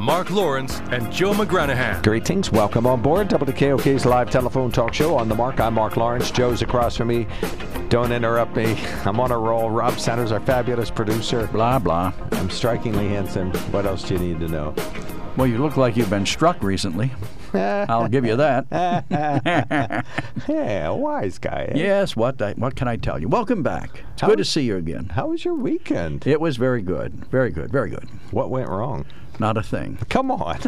Mark Lawrence and Joe McGranahan. Greetings. Welcome on board WKOK's live telephone talk show on the mark. I'm Mark Lawrence. Joe's across from me. Don't interrupt me. I'm on a roll. Rob Sanders, our fabulous producer. Blah, blah. I'm strikingly handsome. What else do you need to know? Well, you look like you've been struck recently. I'll give you that. yeah, wise guy. Eh? Yes, what I, what can I tell you? Welcome back. It's How good to see you again. How was your weekend? It was very good. Very good. Very good. What went wrong? Not a thing. Come on.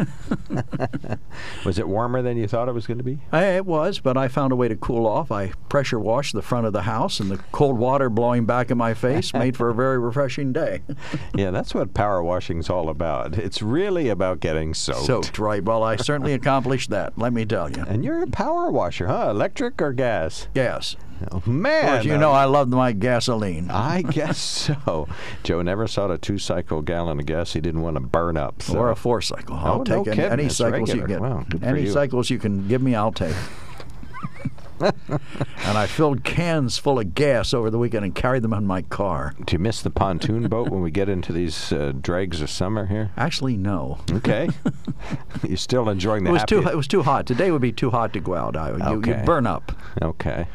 was it warmer than you thought it was going to be? I, it was, but I found a way to cool off. I pressure washed the front of the house, and the cold water blowing back in my face made for a very refreshing day. Yeah, that's what power washing's all about. It's really about getting soaked. Soaked, right? Well, I certainly accomplished that. Let me tell you. And you're a power washer, huh? Electric or gas? Yes. Oh, Of man. course, you know I love my gasoline. I guess so. Joe never saw a two-cycle gallon of gas he didn't want to burn up. So. Or a four cycle. I'll Oh, take no any, any cycles regular. you get. Wow, any you. cycles you can give me, I'll take. and I filled cans full of gas over the weekend and carried them in my car. Do you miss the pontoon boat when we get into these uh, dregs of summer here? Actually, no. Okay. You're still enjoying the It was happy. too. It was too hot. Today would be too hot to go out. I, you, Okay. you burn up. Okay.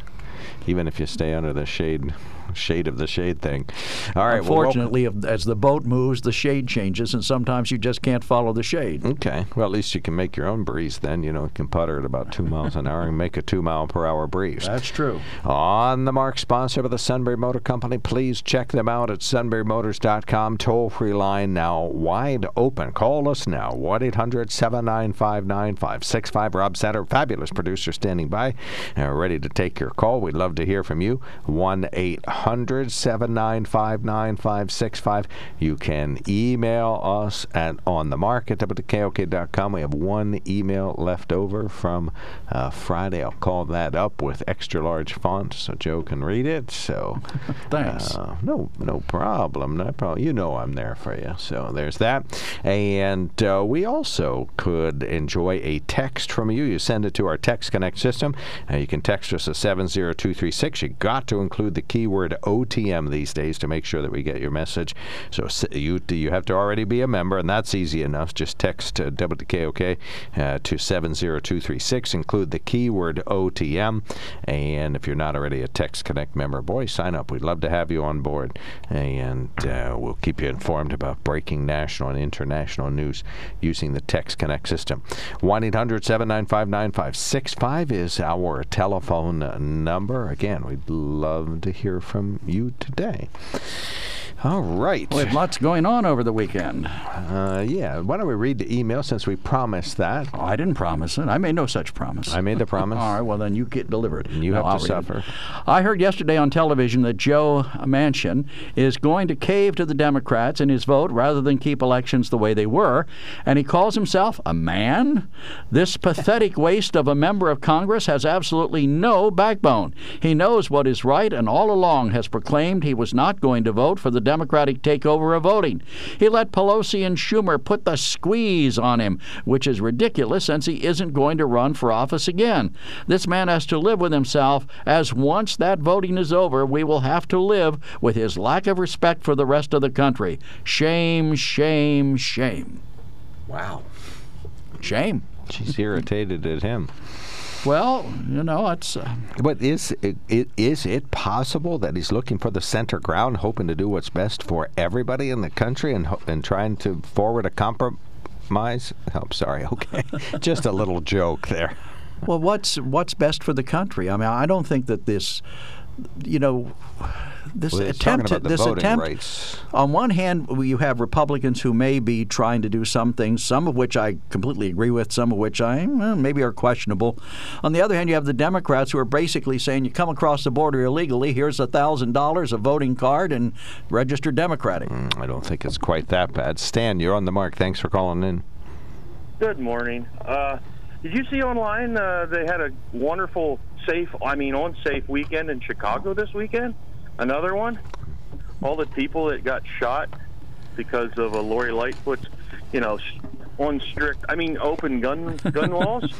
Even if you stay under the shade, shade of the shade thing. All right. well, Unfortunately, if, as the boat moves, the shade changes, and sometimes you just can't follow the shade. Okay. Well, at least you can make your own breeze then. You know, you can putter at about two miles an hour and make a two mile per hour breeze. That's true. On the mark, sponsor of the Sunbury Motor Company. Please check them out at sunburymotors.com. Toll free line now wide open. Call us now 1 800 795 9565. Rob Satter, fabulous producer, standing by, uh, ready to take your call. We'd love to hear from you. 1 800 795 9565. You can email us at on the mark at WKOK.com. We have one email left over from uh, Friday. I'll call that up with extra large font so Joe can read it. So Thanks. uh, no, no problem. No problem. You know I'm there for you. So there's that. And uh, we also could enjoy a text from you. You send it to our Text Connect system. Uh, you can text us at 70236. You got to include the keyword OTM these days to make sure that we get your message. So you you have to already be a member, and that's easy enough. Just text uh, WKOK uh, to 70236. Include the keyword OTM. And if you're not already a Text Connect member, boy, sign up. We'd love to have you on board. And uh, we'll keep you informed about breaking national and international news using the Text Connect system. 1 800 795 9565 is our telephone uh, number. Again, we'd love to hear from you today. All right. We have lots going on over the weekend. Uh, yeah. Why don't we read the email since we promised that? Oh, I didn't promise it. I made no such promise. I made the promise. All right, well, then you get delivered. And you No, have to I'll it. suffer. I heard yesterday on television that Joe Manchin is going to cave to the Democrats in his vote rather than keep elections the way they were, and he calls himself a man? This pathetic waste of a member of Congress has absolutely no backbone. He knows what is right and all along has proclaimed he was not going to vote for the Democratic takeover of voting. He let Pelosi and Schumer put the squeeze on him, which is ridiculous since he isn't going to run for office again. This man has to live with himself, as once that voting is over, we will have to live with his lack of respect for the rest of the country. Shame, shame, shame. Wow. Shame. She's irritated at him. Well, you know, it's. Uh, But is it, it, is it possible that he's looking for the center ground, hoping to do what's best for everybody in the country, and and trying to forward a compromise? Oh, I'm sorry. Okay, just a little joke there. Well, what's what's best for the country? I mean, I don't think that this you know, this Well, attempt, about the this attempt. rights. On one hand, you have Republicans who may be trying to do some things, some of which I completely agree with, some of which I well, maybe are questionable. On the other hand, you have the Democrats who are basically saying you come across the border illegally, here's a thousand dollars, a voting card, and register Democratic. I don't think it's quite that bad. Stan, you're on the mark. Thanks for calling in. Good morning. Uh, did you see online uh, they had a wonderful safe, I mean, on safe weekend in Chicago this weekend? Another one? All the people that got shot because of a Lori Lightfoot's, you know, s- on strict, I mean, open gun gun laws.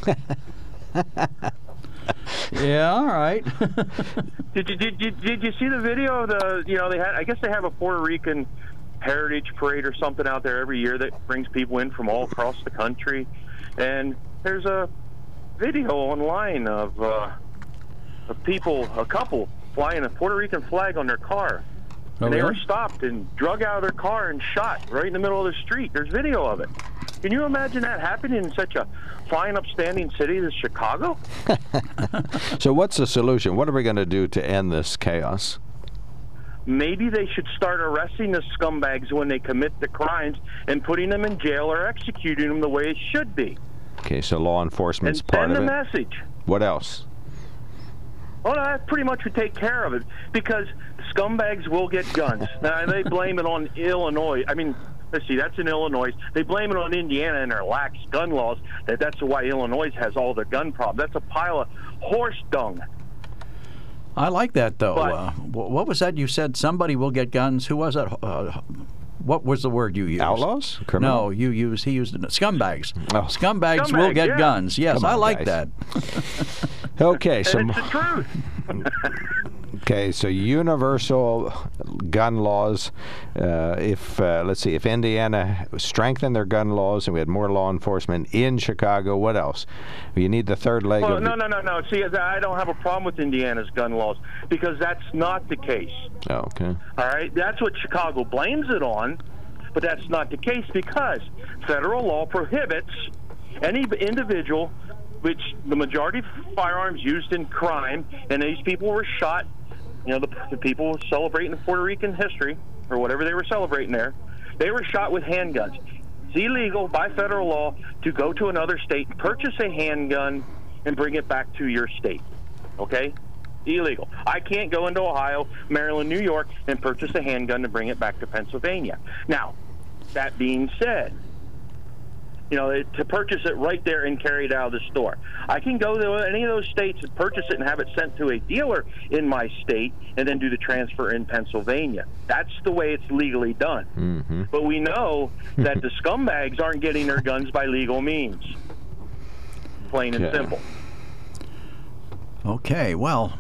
Yeah, all right. Did you did you did you see the video of the you know they had I guess they have a Puerto Rican heritage parade or something out there every year that brings people in from all across the country, and there's a video online of uh, of people a couple flying a Puerto Rican flag on their car. Oh, and they were stopped and drug out of their car and shot right in the middle of the street. There's video of it. Can you imagine that happening in such a fine, upstanding city as Chicago? So, what's the solution? What are we going to do to end this chaos? maybe they should start arresting the scumbags when they commit the crimes and putting them in jail or executing them the way it should be. Okay, so law enforcement's and part send of a it. message. What else? Well, that pretty much would take care of it because scumbags will get guns. now they blame it on Illinois. I mean, let's see, that's in Illinois. They blame it on Indiana and their lax gun laws. That that's why Illinois has all the gun problems. That's a pile of horse dung. I like that though. But- uh, what was that you said? Somebody will get guns. Who was that? Uh, what was the word you used? Outlaws? No, you used. He used. Scumbags. Oh. Scumbags will get yeah. guns. Yes, Come I like guys. that. Okay, so And it's the truth. okay, so universal gun laws. Uh, if uh, let's see, if Indiana strengthened their gun laws and we had more law enforcement in Chicago, what else? You need the third leg Well, of no, no, no, no. See, I don't have a problem with Indiana's gun laws because that's not the case. Oh, okay. All right, that's what Chicago blames it on, but that's not the case because federal law prohibits any individual, which the majority of firearms used in crime, and these people were shot. You know, the, the people celebrating Puerto Rican history or whatever they were celebrating there, they were shot with handguns. It's illegal by federal law to go to another state, purchase a handgun, and bring it back to your state. Okay? illegal. I can't go into Ohio, Maryland, New York, and purchase a handgun to bring it back to Pennsylvania. Now, that being said, you know, to purchase it right there and carry it out of the store. I can go to any of those states and purchase it and have it sent to a dealer in my state and then do the transfer in Pennsylvania. That's the way it's legally done. Mm-hmm. But we know that the scumbags aren't getting their guns by legal means. Plain and simple. Okay, well,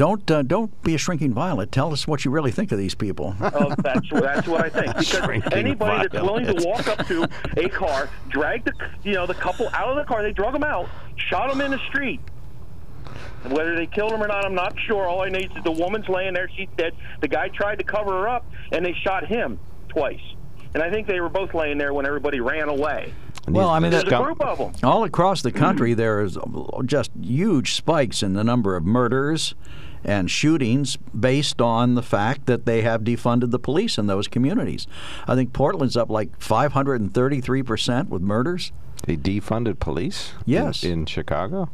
don't uh, don't be a shrinking violet. Tell us what you really think of these people. Oh, that's that's what I think. Because Shrinking anybody that's willing to walk up to a car, drag the you know the couple out of the car, they drug them out, shot them in the street. And whether they killed him or not, I'm not sure. All I know is that the woman's laying there; she's dead. The guy tried to cover her up, and they shot him twice. And I think they were both laying there when everybody ran away. Well, I mean, There's a group of them. all across the country, there is just huge spikes in the number of murders and shootings based on the fact that they have defunded the police in those communities. I think Portland's up like 533% with murders. They defunded police. Yes. In, Chicago.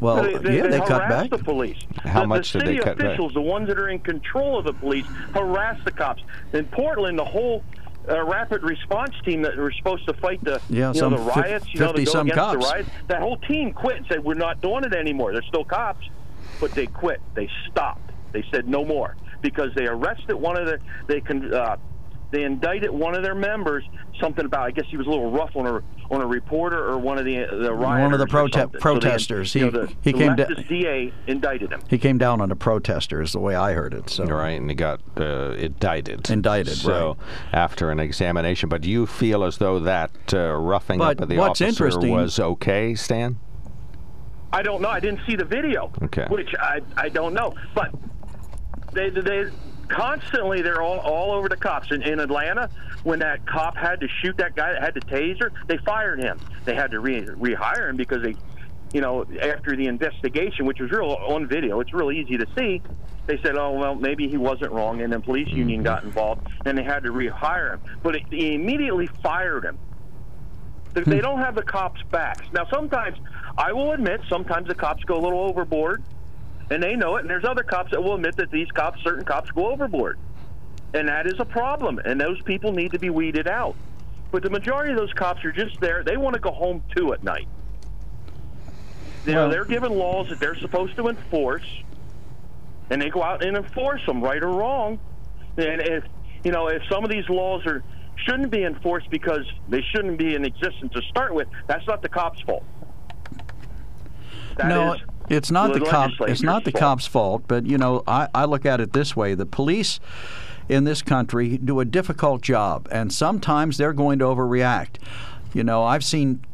Well, they, they, yeah, they, they cut back. the police. How the, much the did they city cut back? officials, the ones that are in control of the police, harass the cops. In Portland, the whole uh, rapid response team that were supposed to fight the Yeah, you know, some the fif- riots, you know, to go some against cops. the riots, that whole team quit and said we're not doing it anymore. They're still cops, but they quit. They stopped. They said no more because they arrested one of the they con, uh, they indicted one of their members something about I guess he was a little rough on a on a reporter or one of the the rioters One of the or prote- something. So they- protesters. you know, He- the, he the came da- leftist DA indicted him. He came down on a protester, is the way I heard it. So Right, and he got uh, indicted. Indicted, So right. after an examination, but you feel as though that uh, roughing But up of the what's officer interesting- was okay, Stan? I don't know. I didn't see the video, Okay. which I I don't know. But they they constantly they're all all over the cops in, in Atlanta. When that cop had to shoot that guy that had the taser, they fired him. They had to re- rehire him because they, you know, after the investigation, which was real on video, it's real easy to see. They said, "Oh well, maybe he wasn't wrong," and then police mm-hmm. union got involved, and they had to rehire him. But it, they immediately fired him. They, they hmm. don't have the cops' backs. Now, sometimes I will admit, sometimes the cops go a little overboard, and they know it. And there's other cops that will admit that these cops, certain cops, go overboard, and that is a problem. And those people need to be weeded out. But the majority of those cops are just there. They want to go home too at night. You know, Well- they're given laws that they're supposed to enforce, and they go out and enforce them, right or wrong. And if you know, if some of these laws are shouldn't be enforced because they shouldn't be in existence to start with, that's not the cops' fault. That no, is it's not the cop. It's not the fault. cop's fault. But you know, I, I look at it this way: the police in this country do a difficult job, and sometimes they're going to overreact. You know, I've seen.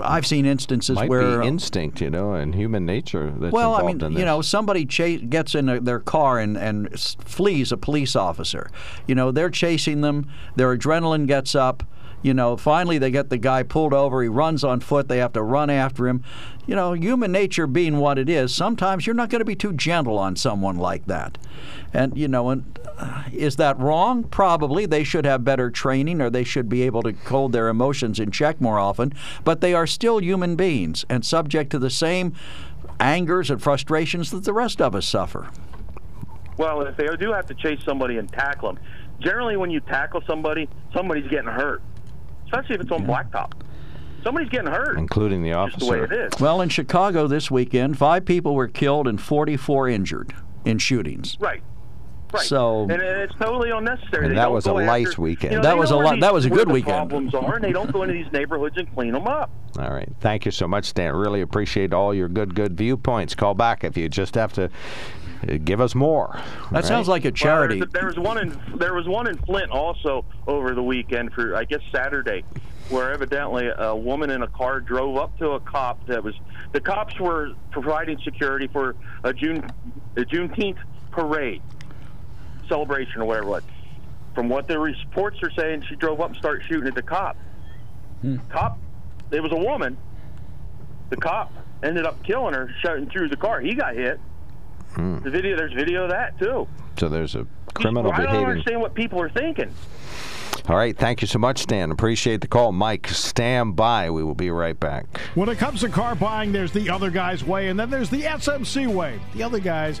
I've seen instances Might where be instinct, you know, and human nature that's well, I mean, in this. you know, somebody cha- gets in a, their car and, and flees a police officer. You know, they're chasing them. Their adrenaline gets up. You know, finally they get the guy pulled over. He runs on foot. They have to run after him. You know, human nature being what it is, sometimes you're not going to be too gentle on someone like that. And you know, and uh, is that wrong? Probably. They should have better training, or they should be able to hold their emotions in check more often. But they are still human beings and subject to the same angers and frustrations that the rest of us suffer. Well, if they do have to chase somebody and tackle them, generally when you tackle somebody, somebody's getting hurt, especially if it's on blacktop. Somebody's getting hurt. including the Just the way officer. it is. Well, in Chicago this weekend, five people were killed and 44 injured in shootings. Right. Right. So- and it's totally unnecessary. And that was a go light after- weekend. You know, That was a where li- that was a good the weekend. Problems are, and they don't go into these neighborhoods and clean them up. All right. Thank you so much, Dan. Really appreciate all your good, good viewpoints. Call back if you just have to give us more. That sounds like a charity. Well, there, was, there was one in there was one in Flint also over the weekend for I guess Saturday, where evidently a woman in a car drove up to a cop that was the cops were providing security for a June a Juneteenth parade celebration or whatever it was. From what the reports are saying, she drove up and started shooting at the cop. Hmm. Cop, it was a woman. The cop ended up killing her, shooting through the car. He got hit. Hmm. The video, there's video of that too. So there's a criminal I don't understand what people are thinking. All right. Thank you so much, Dan. Appreciate the call. Mike, stand by. We will be right back. When it comes to car buying, there's the other guy's way, and then there's the SMC way. The other guys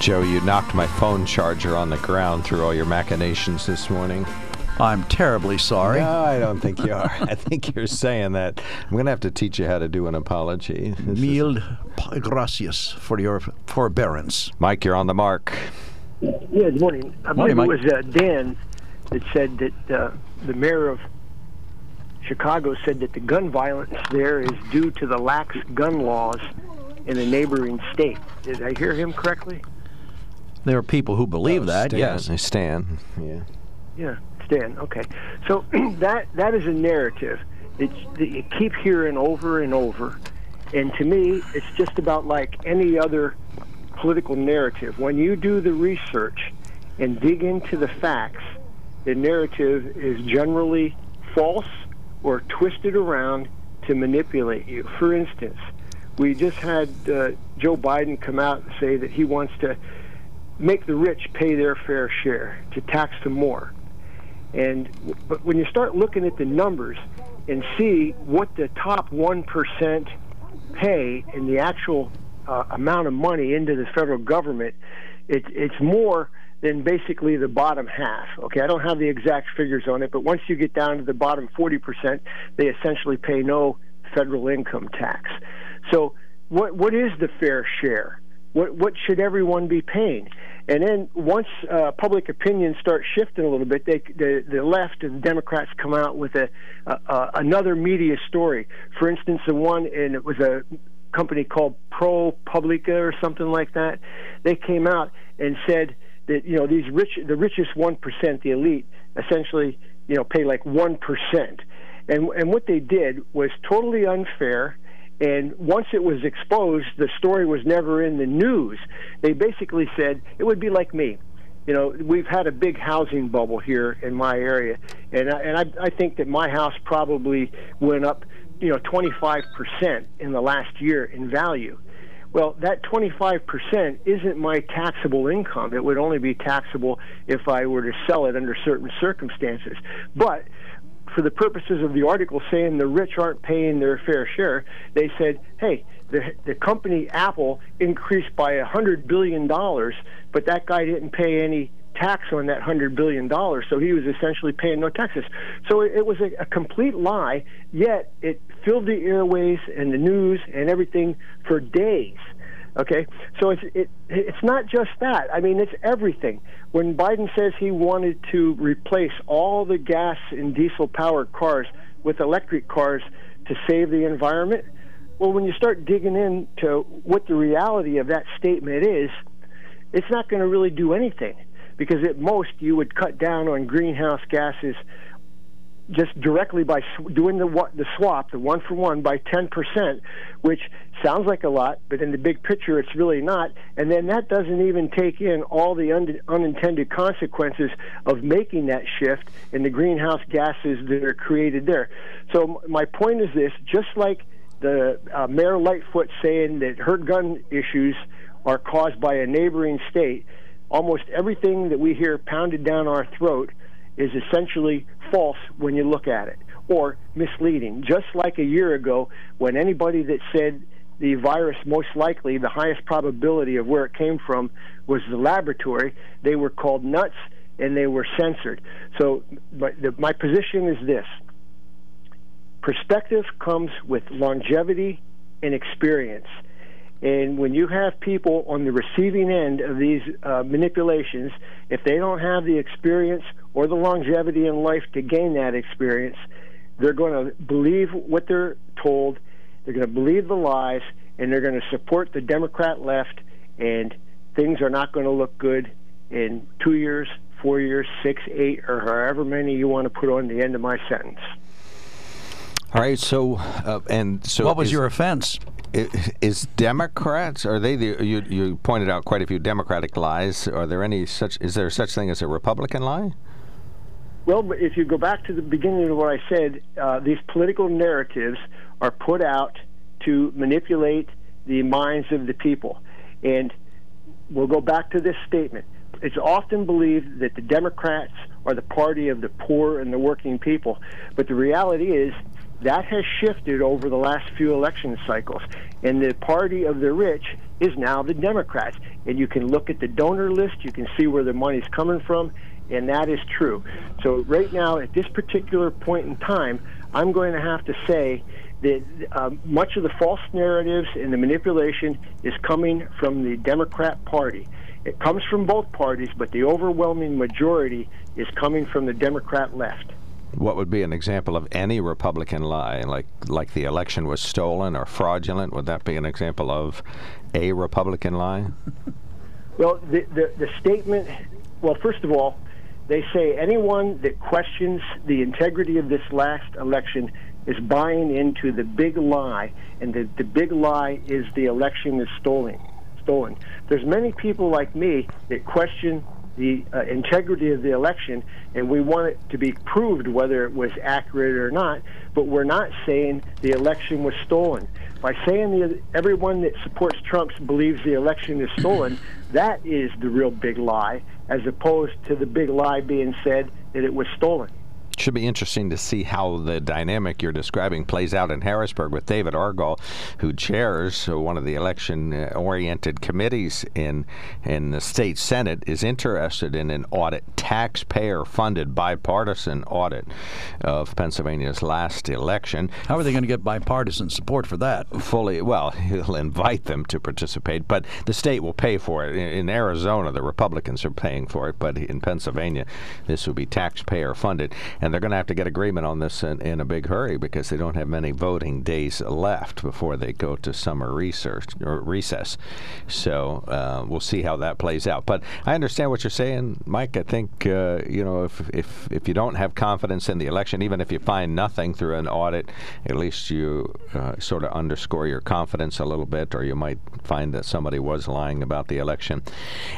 Joe, you knocked my phone charger on the ground through all your machinations this morning. I'm terribly sorry. No, I don't think you are. I think you're saying that. I'm going to have to teach you how to do an apology. This Mil p- gracias for your forbearance. Mike, you're on the mark. Yeah, good morning. I Morning, believe Mike. it was uh, Dan that said that uh, the mayor of Chicago said that the gun violence there is due to the lax gun laws in a neighboring state. Did I hear him correctly? There are people who believe uh, that, Stan, yes. Stan. Yeah. Yeah, Stan. Okay, so that that is a narrative that that you keep hearing over and over, and to me, it's just about like any other political narrative. When you do the research and dig into the facts, the narrative is generally false or twisted around to manipulate you. For instance, we just had uh, Joe Biden come out and say that he wants to make the rich pay their fair share, to tax them more. And but when you start looking at the numbers and see what the top one percent pay in the actual uh, amount of money into the federal government, it, it's more than basically the bottom half. Okay, I don't have the exact figures on it, but once you get down to the bottom 40%, they essentially pay no federal income tax. So, what what is the fair share? What what should everyone be paying? And then once uh, public opinion starts shifting a little bit, they, the the left and Democrats come out with a uh, another media story. For instance, the one and it was a company called ProPublica or something like that. They came out and said that you know these rich, the richest one percent, the elite, essentially you know pay like one percent, and and what they did was totally unfair. And once it was exposed, the story was never in the news. They basically said it would be like me. You know, we've had a big housing bubble here in my area, and I, and I, I think that my house probably went up, you know, 25 percent in the last year in value. Well, that 25% isn't my taxable income. It would only be taxable if I were to sell it under certain circumstances. But for the purposes of the article saying the rich aren't paying their fair share, they said, hey, the, the company Apple increased by $100 billion, but that guy didn't pay any tax on that $100 billion, so he was essentially paying no taxes. So it, it was a, a complete lie, yet it filled the airways and the news and everything for days. Okay, so it's it, it's not just that. I mean, it's everything. When Biden says he wanted to replace all the gas and diesel powered cars with electric cars to save the environment, well, when you start digging into what the reality of that statement is, it's not going to really do anything because at most you would cut down on greenhouse gases just directly by doing the the swap, the one for one, by 10%, which sounds like a lot, but in the big picture, it's really not. And then that doesn't even take in all the un- unintended consequences of making that shift in the greenhouse gases that are created there. So my point is this: just like the uh, Mayor Lightfoot saying that her gun issues are caused by a neighboring state, almost everything that we hear pounded down our throat is essentially false when you look at it or misleading. Just like a year ago, when anybody that said the virus most likely, the highest probability of where it came from was the laboratory, they were called nuts and they were censored. So, the, my position is this perspective comes with longevity and experience. And when you have people on the receiving end of these uh, manipulations, if they don't have the experience or the longevity in life to gain that experience, they're going to believe what they're told, they're going to believe the lies, and they're going to support the Democrat left, and things are not going to look good in two years, four years, six, eight, or however many you want to put on the end of my sentence. All right. So, uh, and so, what was is, your offense? Is Democrats are they the you you pointed out quite a few Democratic lies? Are there any such? Is there such thing as a Republican lie? Well, if you go back to the beginning of what I said, uh, these political narratives are put out to manipulate the minds of the people, and we'll go back to this statement. It's often believed that the Democrats are the party of the poor and the working people, but the reality is that has shifted over the last few election cycles. And the party of the rich is now the Democrats. And you can look at the donor list, you can see where the money's coming from, and that is true. So, right now, at this particular point in time, I'm going to have to say that uh, much of the false narratives and the manipulation is coming from the Democrat Party. It comes from both parties, but the overwhelming majority is coming from the Democrat left. What would be an example of any Republican lie, like like the election was stolen or fraudulent? Would that be an example of a Republican lie? Well, the, the, the statement. Well, first of all, they say anyone that questions the integrity of this last election is buying into the big lie, and the, the big lie is the election is stolen. Stolen. There's many people like me that question the uh, integrity of the election, and we want it to be proved whether it was accurate or not. But we're not saying the election was stolen. By saying the, everyone that supports Trump believes the election is stolen, that is the real big lie, as opposed to the big lie being said that it was stolen. Should be interesting to see how the dynamic you're describing plays out in Harrisburg with David Argall, who chairs one of the election-oriented committees in in the state senate, is interested in an audit, taxpayer-funded, bipartisan audit of Pennsylvania's last election. How are they going to get bipartisan support for that? Fully, well, he'll invite them to participate, but the state will pay for it. In, in Arizona, the Republicans are paying for it, but in Pennsylvania, this will be taxpayer-funded, and they're going to have to get agreement on this in, in a big hurry because they don't have many voting days left before they go to summer research or recess. So uh, we'll see how that plays out. But I understand what you're saying, Mike. I think uh, you know if if if you don't have confidence in the election, even if you find nothing through an audit, at least you uh, sort of underscore your confidence a little bit, or you might find that somebody was lying about the election.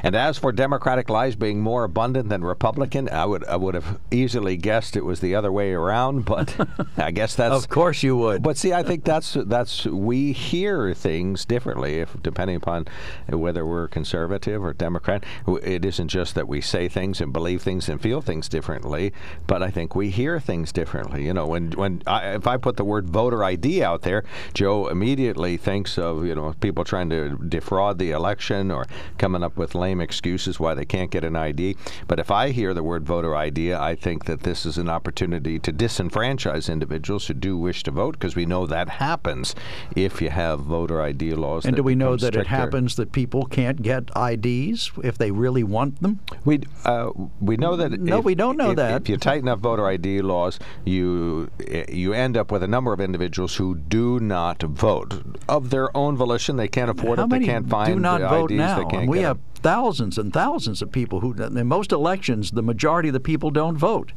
And as for Democratic lies being more abundant than Republican, I would I would have easily guessed it was the other way around, but I guess that's Of course you would. but see, I think that's that's we hear things differently, if depending upon whether we're conservative or Democrat. It isn't just that we say things and believe things and feel things differently, but I think we hear things differently. You know, when when I, if I put the word voter ID out there, Joe immediately thinks of you know people trying to defraud the election or coming up with lame excuses why they can't get an ID. But if I hear the word voter ID, I think that this is an opportunity to disenfranchise individuals who do wish to vote because we know that happens if you have voter ID laws. And do we know that it happens that people can't get IDs if they really want them? We uh, we know that. No, if- we don't know if- that. If you tighten up voter ID laws, you you end up with a number of individuals who do not vote of their own volition. They can't afford How it. They can't find do not the vote IDs. now? They can't we have them. thousands and thousands of people who, in most elections, the majority of the people don't vote.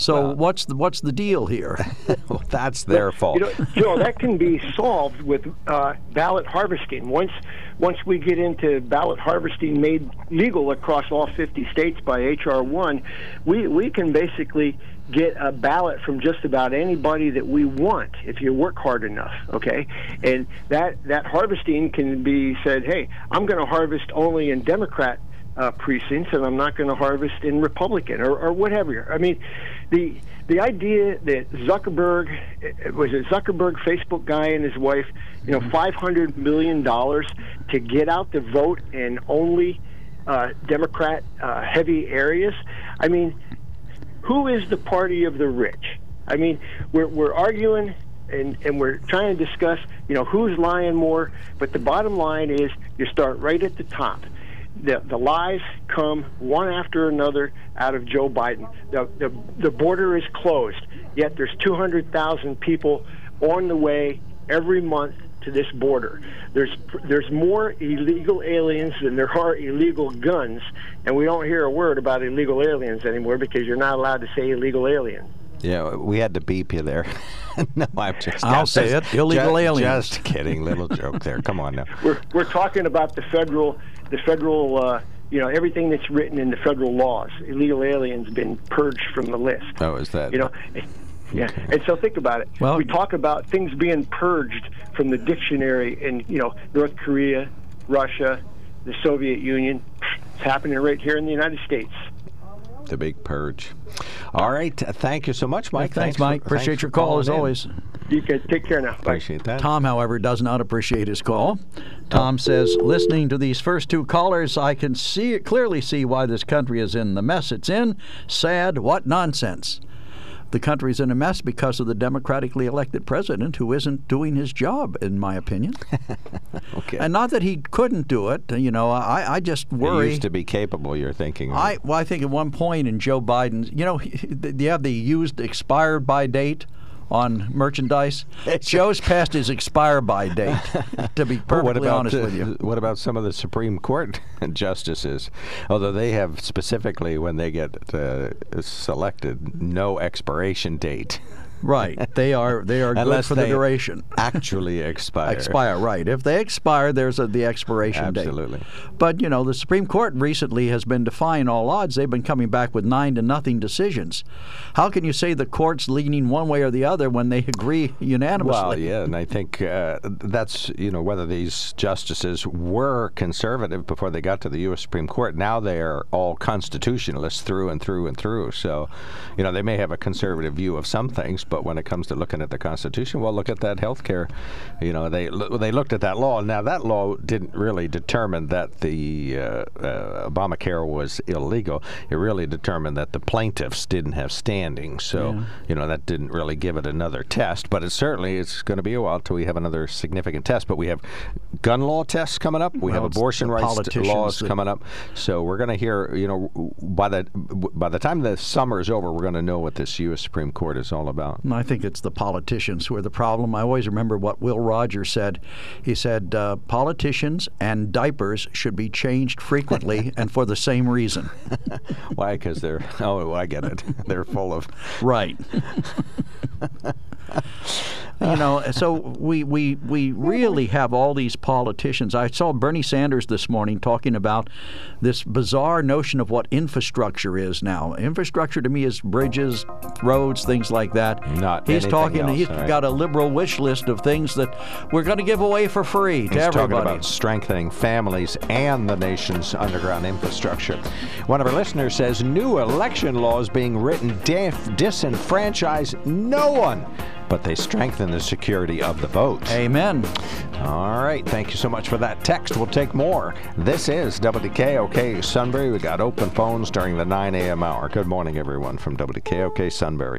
So what's the what's the deal here? Well, that's their fault. You know, Joe, that can be solved with uh, ballot harvesting. Once once we get into ballot harvesting made legal across all 50 states by HR one, we we can basically get a ballot from just about anybody that we want if you work hard enough. Okay, and that that harvesting can be said, hey, I'm going to harvest only in Democrat uh, precincts, and I'm not going to harvest in Republican or, or whatever. I mean, the the idea that Zuckerberg uh, was it Zuckerberg, Facebook guy, and his wife, you know, 500 million dollars to get out the vote in only uh, Democrat uh, heavy areas. I mean, who is the party of the rich? I mean, we're we're arguing and and we're trying to discuss, you know, who's lying more. But the bottom line is, you start right at the top. The, the lies come one after another out of Joe Biden. The, the, the border is closed, yet there's 200,000 people on the way every month to this border. There's there's more illegal aliens than there are illegal guns, and we don't hear a word about illegal aliens anymore because you're not allowed to say illegal alien. Yeah, we had to beep you there. no, I'm just. I'll just- say it, illegal just, aliens. Just kidding. Little joke there. Come on now. We're we're talking about the federal the federal. Uh, you know everything that's written in the federal laws. Illegal aliens been purged from the list. Oh, is that? You know, yeah. And so think about it. Well- we talk about things being purged from the dictionary in you know North Korea, Russia, the Soviet Union. It's happening right here in the United States. The big purge. All right. Thank you so much, Mike. Thanks, for- Mike. Appreciate thanks your call as in. always. You guys take care now. Bye. Appreciate that. Tom, however, does not appreciate his call. Tom says, listening to these first two callers, I can see clearly see why this country is in the mess it's in. Sad. What nonsense. The country's in a mess because of the democratically elected president who isn't doing his job, in my opinion. Okay. And not that he couldn't do it. You know, I, I just worry. He used to be capable. You're thinking. I well, I think at one point in Joe Biden's, you know, you have the used expired by date on merchandise. Joe's past his expire by date. to be Well, perfectly what about honest uh, with you. what about some of the Supreme Court justices? Although they have specifically when they get uh, selected, no expiration date. Right. They are they are good for the duration. actually expire. Expire, right. If they expire, there's a, the expiration date. Absolutely. But, you know, the Supreme Court recently has been defying all odds. They've been coming back with nine to nothing decisions. How can you say the court's leaning one way or the other when they agree unanimously? Well, yeah, and I think uh, that's you know whether these justices were conservative before they got to the U.S. Supreme Court. Now they are all constitutionalists through and through and through. So, you know, they may have a conservative view of some things, but when it comes to looking at the Constitution, well, look at that health care. You know, they they looked at that law. Now that law didn't really determine that the uh, uh, Obamacare was illegal. It really determined that the plaintiffs didn't have standing. So, you know, that didn't really give it another test. But it certainly it's going to be a while till we have another significant test. But we have gun law tests coming up. We Well, have abortion rights laws coming up. So we're going to hear. You know, by the by the time the summer is over, we're going to know what this U.S. Supreme Court is all about. And I think it's the politicians who are the problem. I always remember what Will Rogers said. He said, uh, politicians and diapers should be changed frequently and for the same reason. Why? Because they're. Oh, I get it. they're full of. Right. You know, so we, we, we really have all these politicians. I saw Bernie Sanders this morning talking about this bizarre notion of what infrastructure is now. Infrastructure to me is bridges, roads, things like that. Not He's talking. else, He's all right. got a liberal wish list of things that we're going to give away for free to He's talking about strengthening families and the nation's underground infrastructure. One of our listeners says new election laws being written dif- disenfranchise no one, but they strengthen the security of the vote. Amen. All right, thank you so much for that text. We'll take more. This is WKOK Sunbury. We got open phones during the 9 a.m. hour. Good morning, everyone, from WKOK Sunbury.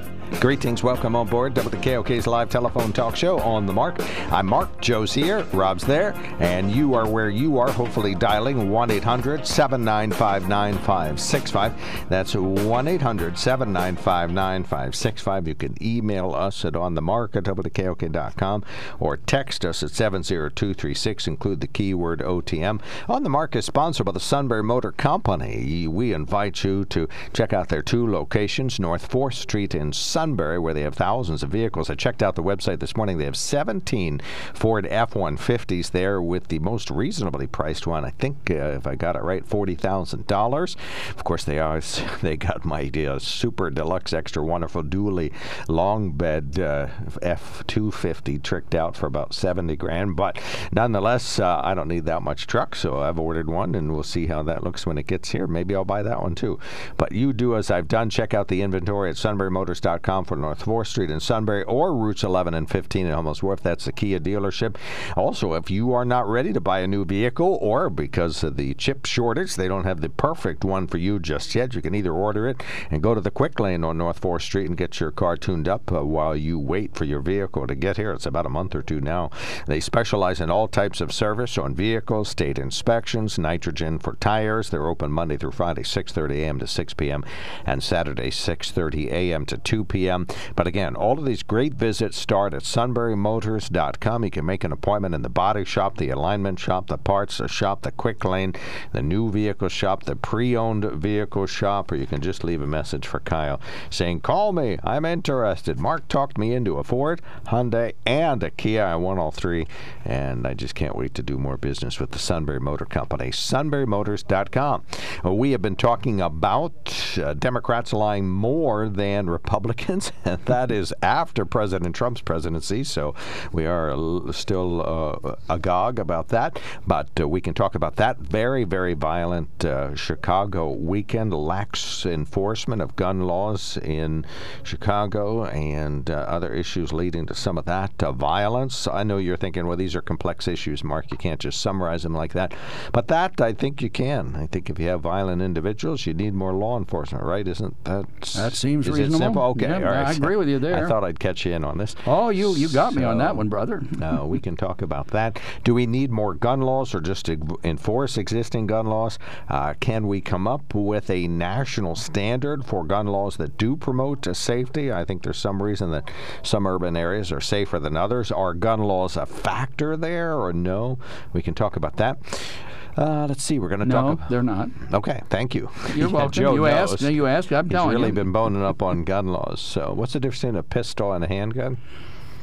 Greetings, welcome on board WKOK's live telephone talk show on the mark. I'm Mark, Joe's here, Rob's there, and you are where you are, hopefully dialing 1 800 795 9565. That's 1 800 795 9565. You can email us at onthemark at WKOK.com or text us at 70236, include the keyword OTM. On the Mark is sponsored by the Sunbury Motor Company. We invite you to check out their two locations, North 4th Street in Sunbury, where they have thousands of vehicles. I checked out the website this morning. They have 17 Ford F 150s there with the most reasonably priced one. I think, uh, if I got it right, $40,000. Of course, they are. They got my uh, super deluxe, extra wonderful dually long bed uh, F 250 tricked out for about 70 grand. But nonetheless, uh, I don't need that much truck, so I've ordered one, and we'll see how that looks when it gets here. Maybe I'll buy that one too. But you do as I've done. Check out the inventory at sunburymotors.com for North 4th Street in Sunbury or routes 11 and 15 in Hummel's Wharf. That's the Kia dealership. Also, if you are not ready to buy a new vehicle or because of the chip shortage, they don't have the perfect one for you just yet, you can either order it and go to the Quick Lane on North 4th Street and get your car tuned up uh, while you wait for your vehicle to get here. It's about a month or two now. They specialize in all types of service on vehicles, state inspections, nitrogen for tires. They're open Monday through Friday, 6:30 a.m. to 6 p.m. and Saturday, 6:30 a.m. to 2 p.m. But again, all of these great visits start at sunburymotors.com. You can make an appointment in the body shop, the alignment shop, the parts shop, the quick lane, the new vehicle shop, the pre-owned vehicle shop, or you can just leave a message for Kyle saying, "Call me. I'm interested." Mark talked me into a Ford, Hyundai, and a Kia. I want all three, and I just can't wait to do more business with the Sunbury Motor Company. SunburyMotors.com. We have been talking about uh, Democrats lying more than Republicans, and that is after President Trump's presidency. So we are l- still uh, agog about that, but uh, we can talk about that very, very violent uh, Chicago weekend, lax enforcement of gun laws in Chicago, and uh, other issues leading to some of that uh, violence. I know you're thinking, well, these are complex issues, Mark. You can't just summarize them like that. But that, I think you can. I think if you have violent individuals, you need more law enforcement, right? Isn't that That seems is reasonable. It simple? Okay. Yeah, right. I agree with you there. I thought I'd catch you in on this. Oh, you you got me on that one, brother. No, we can talk about that. Do we need more gun laws or just enforce existing gun laws? Uh, can we come up with a national standard for gun laws that do promote uh, safety? I think there's some reason that some urban areas are safer than others. Are gun laws a factor there or no? We can talk about that. Uh, let's see. We're going to talk No, they're not. Okay, thank you. You're welcome. Joe you knows. asked. You asked. I'm He's telling really you. been boning up on gun laws. So, what's the difference between a pistol and a handgun?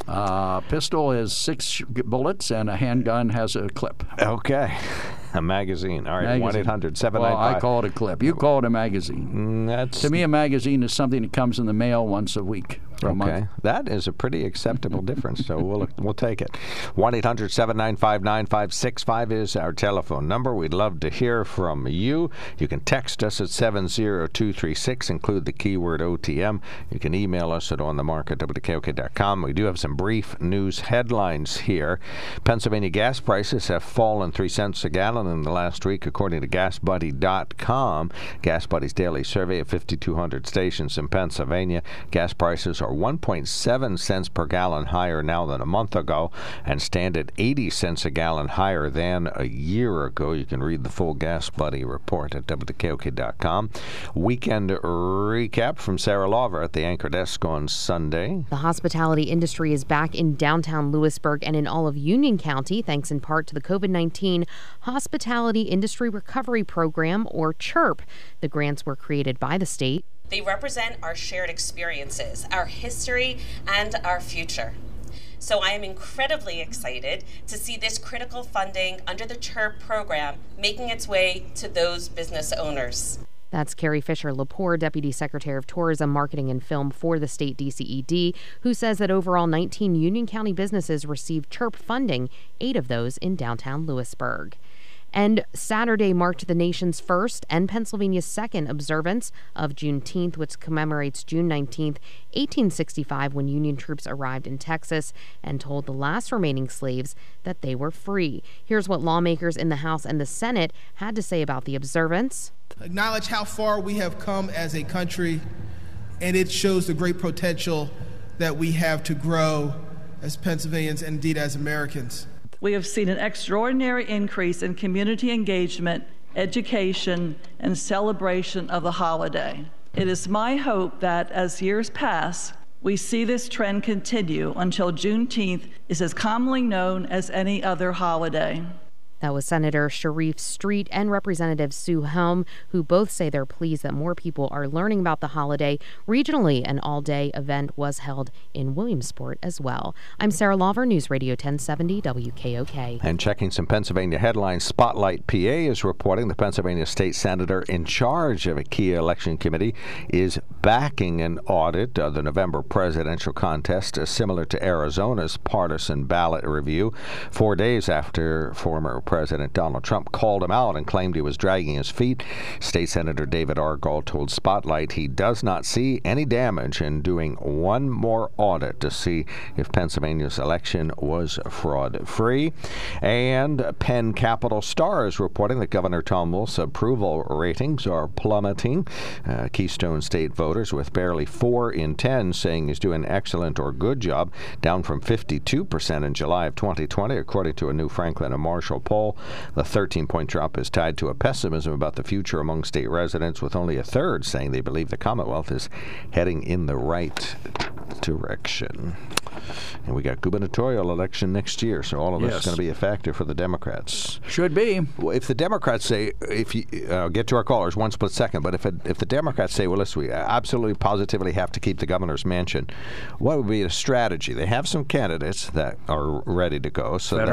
Uh, pistol is six bullets, and a handgun has a clip. Okay, a magazine. All right, Magazine. one eight hundred seven Well, I call it a clip. You call it a magazine. Mm, That's To me, a magazine is something that comes in the mail once a week okay. month. That is a pretty acceptable difference. So we'll we'll take it. One 9565 is our telephone number. We'd love to hear from you. You can text us at seven zero two three six. Include the keyword OTM. You can email us at onthemark at wkok.com. We do have some brief news headlines here. Pennsylvania gas prices have fallen three cents a gallon in the last week, according to GasBuddy.com. GasBuddy's daily survey of 5,200 stations in Pennsylvania. Gas prices are 1.7 cents per gallon higher now than a month ago and stand at 80 cents a gallon higher than a year ago. You can read the full Gas Buddy report at WKOK.com. Weekend recap from Sarah Lawver at the anchor desk on Sunday. The hospitality industry is back in downtown Lewisburg and in all of Union County, thanks in part to the COVID 19 Hospitality Industry Recovery Program, or CHIRP. The grants were created by the state. They represent our shared experiences, our history, and our future. So I am incredibly excited to see this critical funding under the CHIRP program making its way to those business owners. That's Carrie Fischer Lepore, Deputy Secretary of Tourism, Marketing, and Film for the state DCED, who says that overall 19 Union County businesses received CHIRP funding, eight of those in downtown Lewisburg. And Saturday marked the nation's first and Pennsylvania's second observance of Juneteenth, which commemorates June 19th, 1865, when Union troops arrived in Texas and told the last remaining slaves that they were free. Here's what lawmakers in the House and the Senate had to say about the observance. acknowledge how far we have come as a country, and it shows the great potential that we have to grow as Pennsylvanians and indeed as Americans. We have seen an extraordinary increase in community engagement, education, and celebration of the holiday. It is my hope that as years pass, we see this trend continue until Juneteenth is as commonly known as any other holiday. That was Senator Sharif Street and Representative Sue Helm, who both say they're pleased that more people are learning about the holiday. Regionally, an all day event was held in Williamsport as well. I'm Sarah Lawver, News Radio 1070 WKOK. And checking some Pennsylvania headlines, Spotlight PA is reporting the Pennsylvania state senator in charge of a key election committee is backing an audit of the November presidential contest, uh, similar to Arizona's partisan ballot review. Four days after former President Donald Trump called him out and claimed he was dragging his feet, State Senator David Argall told Spotlight he does not see any damage in doing one more audit to see if Pennsylvania's election was fraud free. And Penn Capital Star is reporting that Governor Tom Wolf's approval ratings are plummeting. Uh, Keystone State voters, with barely four in ten saying he's doing an excellent or good job, down from 52% in July of 2020, according to a new Franklin and Marshall poll. The 13 point drop is tied to a pessimism about the future among state residents, with only a third saying they believe the Commonwealth is heading in the right direction. And we got gubernatorial election next year, so all of this is going to be a factor for the Democrats. Should be. Well, if the Democrats say, if you uh, get to our callers one split second, but if it, if the Democrats say, well, listen, we absolutely positively have to keep the governor's mansion, what would be a strategy? They have some candidates that are ready to go. So that-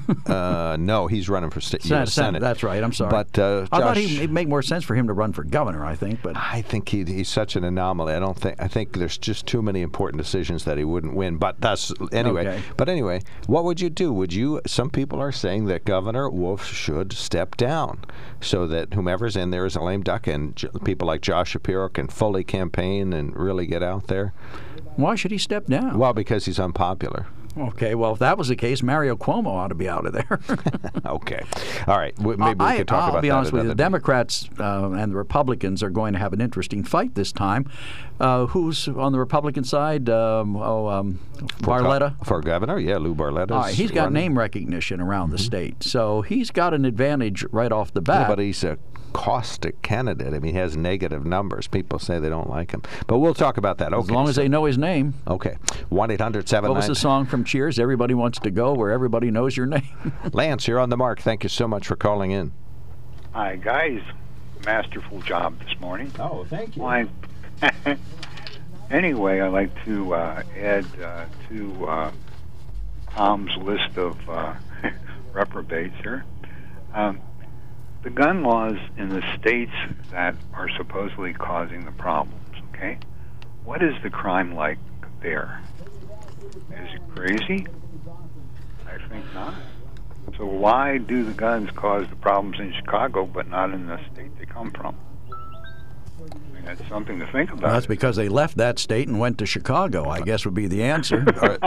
uh, no, he's running for sta- Senate, Senate. That's right. I'm sorry. But uh, I thought he'd, it'd make more sense for him to run for governor. I think, but I think he, he's such an anomaly. I don't think I think there's just too many important decisions that he wouldn't win. But that's anyway. Okay. But anyway, what would you do? Would you? Some people are saying that Governor Wolf should step down, so that whomever's in there is a lame duck, and j- people like Josh Shapiro can fully campaign and really get out there. why should he step down? Well, because he's unpopular. Okay, well, if that was the case, Mario Cuomo ought to be out of there. okay. All right. w- Maybe we could talk I'll about be that honest with you. The. Democrats uh, and the Republicans are going to have an interesting fight this time. Uh, who's on the Republican side? Um, oh, um, For Barletta. For governor, yeah, Lou Barletta. All right, he's got name recognition around the state, so he's got an advantage right off the bat. but he's a caustic candidate. I mean, he has negative numbers. People say they don't like him. But we'll talk about that. Okay. as long as so- they know his name. Okay. 1 800 What was the song from Cheers? Everybody wants to go where everybody knows your name. Lance, you're on the mark. Thank you so much for calling in. Hi, guys. Masterful job this morning. Oh, thank you. Why? anyway, I'd like to uh, add uh, to uh, Tom's list of uh, reprobates here. Um, the gun laws in the states that are supposedly causing the problems, okay? What is the crime like there? Is it crazy? I think not. So why do the guns cause the problems in Chicago but not in the state they come from? I mean, that's something to think about. That's because they left that state and went to Chicago. I guess would be the answer. Are,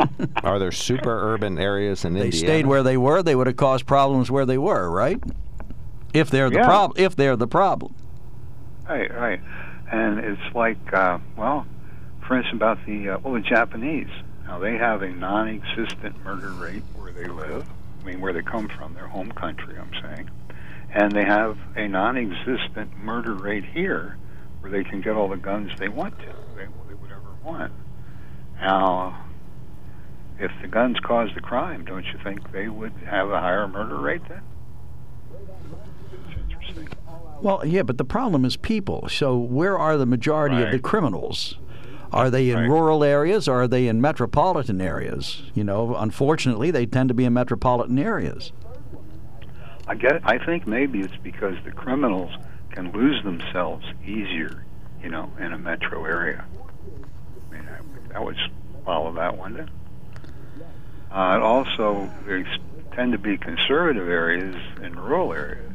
are there super urban areas in India? they Indiana? stayed where they were, they would have caused problems where they were, right? If they're the Yeah. problem, if they're the problem. Right, right. And it's like, uh, well, for instance, about the uh, well, the Japanese. Now they have a non-existent murder rate where they live. I mean, where they come from, their home country. I'm saying, and they have a non-existent murder rate here, where they can get all the guns they want to. They, they would ever want. Now, if the guns cause the crime, don't you think they would have a higher murder rate then? It's interesting. Well, yeah, but the problem is people. So where are the majority of the criminals? Are they in Right. rural areas or are they in metropolitan areas? You know, unfortunately, they tend to be in metropolitan areas. I get. I think maybe it's because the criminals can lose themselves easier, you know, in a metro area. I mean, I, would- I would follow that one. Then. Uh, also, they tend to be conservative areas in rural areas, and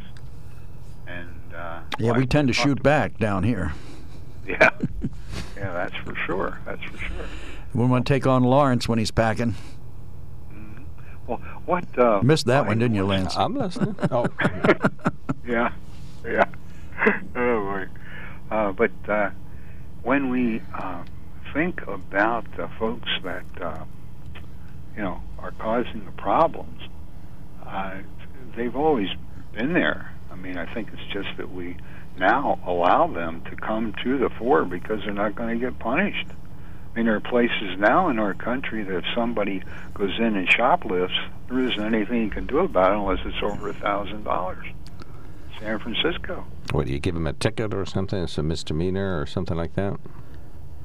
uh, Yeah, we tend to talked shoot back down here. Yeah, yeah, that's for sure. That's for sure. We want to take on Lawrence when he's packing. Well, what? Uh, Missed that one, didn't you, Lance? I'm listening. Oh, yeah, yeah. oh boy. Uh, but uh, when we uh, think about the folks that uh, you know are causing the problems, uh, they've always been there. I mean, I think it's just that we now allow them to come to the fore because they're not going to get punished. I mean, there are places now in our country that if somebody goes in and shoplifts, there isn't anything you can do about it unless it's over a thousand dollars. San Francisco. what do you give them a ticket or something? It's a misdemeanor or something like that.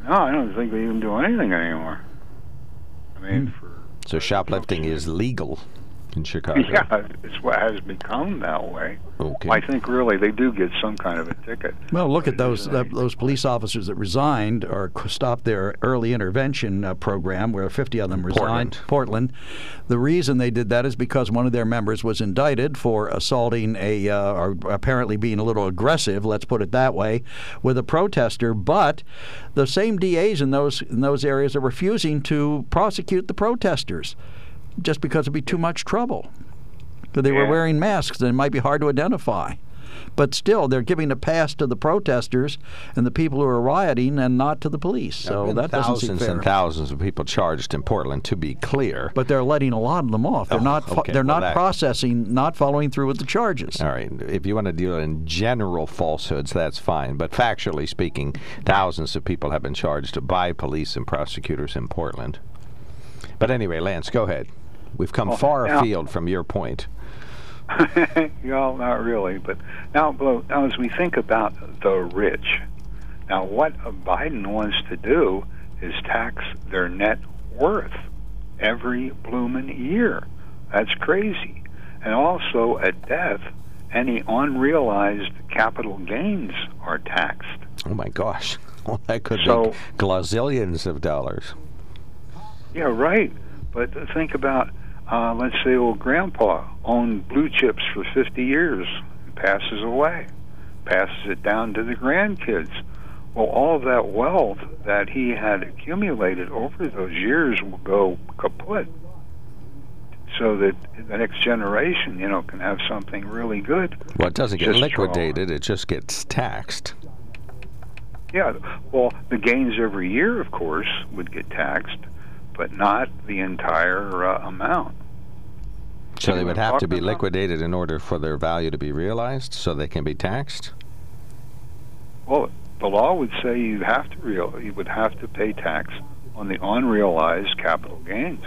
No, I don't think they even do anything anymore. I mean, hmm. for So shoplifting is legal in Chicago. yeah, it's what has become that way. Okay. I think really they do get some kind of a ticket. Well, look at those that, those police officers that resigned or stopped their early intervention uh, program, where 50 of them resigned. Portland. Portland. The reason they did that is because one of their members was indicted for assaulting a, uh, or apparently being a little aggressive, let's put it that way, with a protester. But the same DAs in those in those areas are refusing to prosecute the protesters, just because it'd be too much trouble. Because they were wearing masks and it might be hard to identify. But still, they're giving a pass to the protesters and the people who are rioting, and not to the police. So been that thousands and thousands of people charged in Portland. To be clear. But they're letting a lot of them off. They're Oh, not. okay. They're Well, not that- processing. Not following through with the charges. All right. If you want to deal in general falsehoods, that's fine. But factually speaking, thousands of people have been charged by police and prosecutors in Portland. But anyway, Lance, go ahead. We've come Well, far now- afield from your point. no, not really. But now, now, as we think about the rich, now what Biden wants to do is tax their net worth every bloomin' year. That's crazy. And also, at death, any unrealized capital gains are taxed. Oh my gosh. Well, that could So- be glazillions of dollars. Yeah, right. But think about, uh, let's say, old grandpa owned blue chips for 50 years, passes away, passes it down to the grandkids. Well, all of that wealth that he had accumulated over those years will go kaput. so that the next generation, you know, can have something really good. Well, it doesn't get liquidated; it just gets taxed. Yeah, well, the gains every year, of course, would get taxed, but not the entire uh, amount. So they would have to be liquidated in order for their value to be realized, so they can be taxed. Well, the law would say you have to real you would have to pay tax on the unrealized capital gains.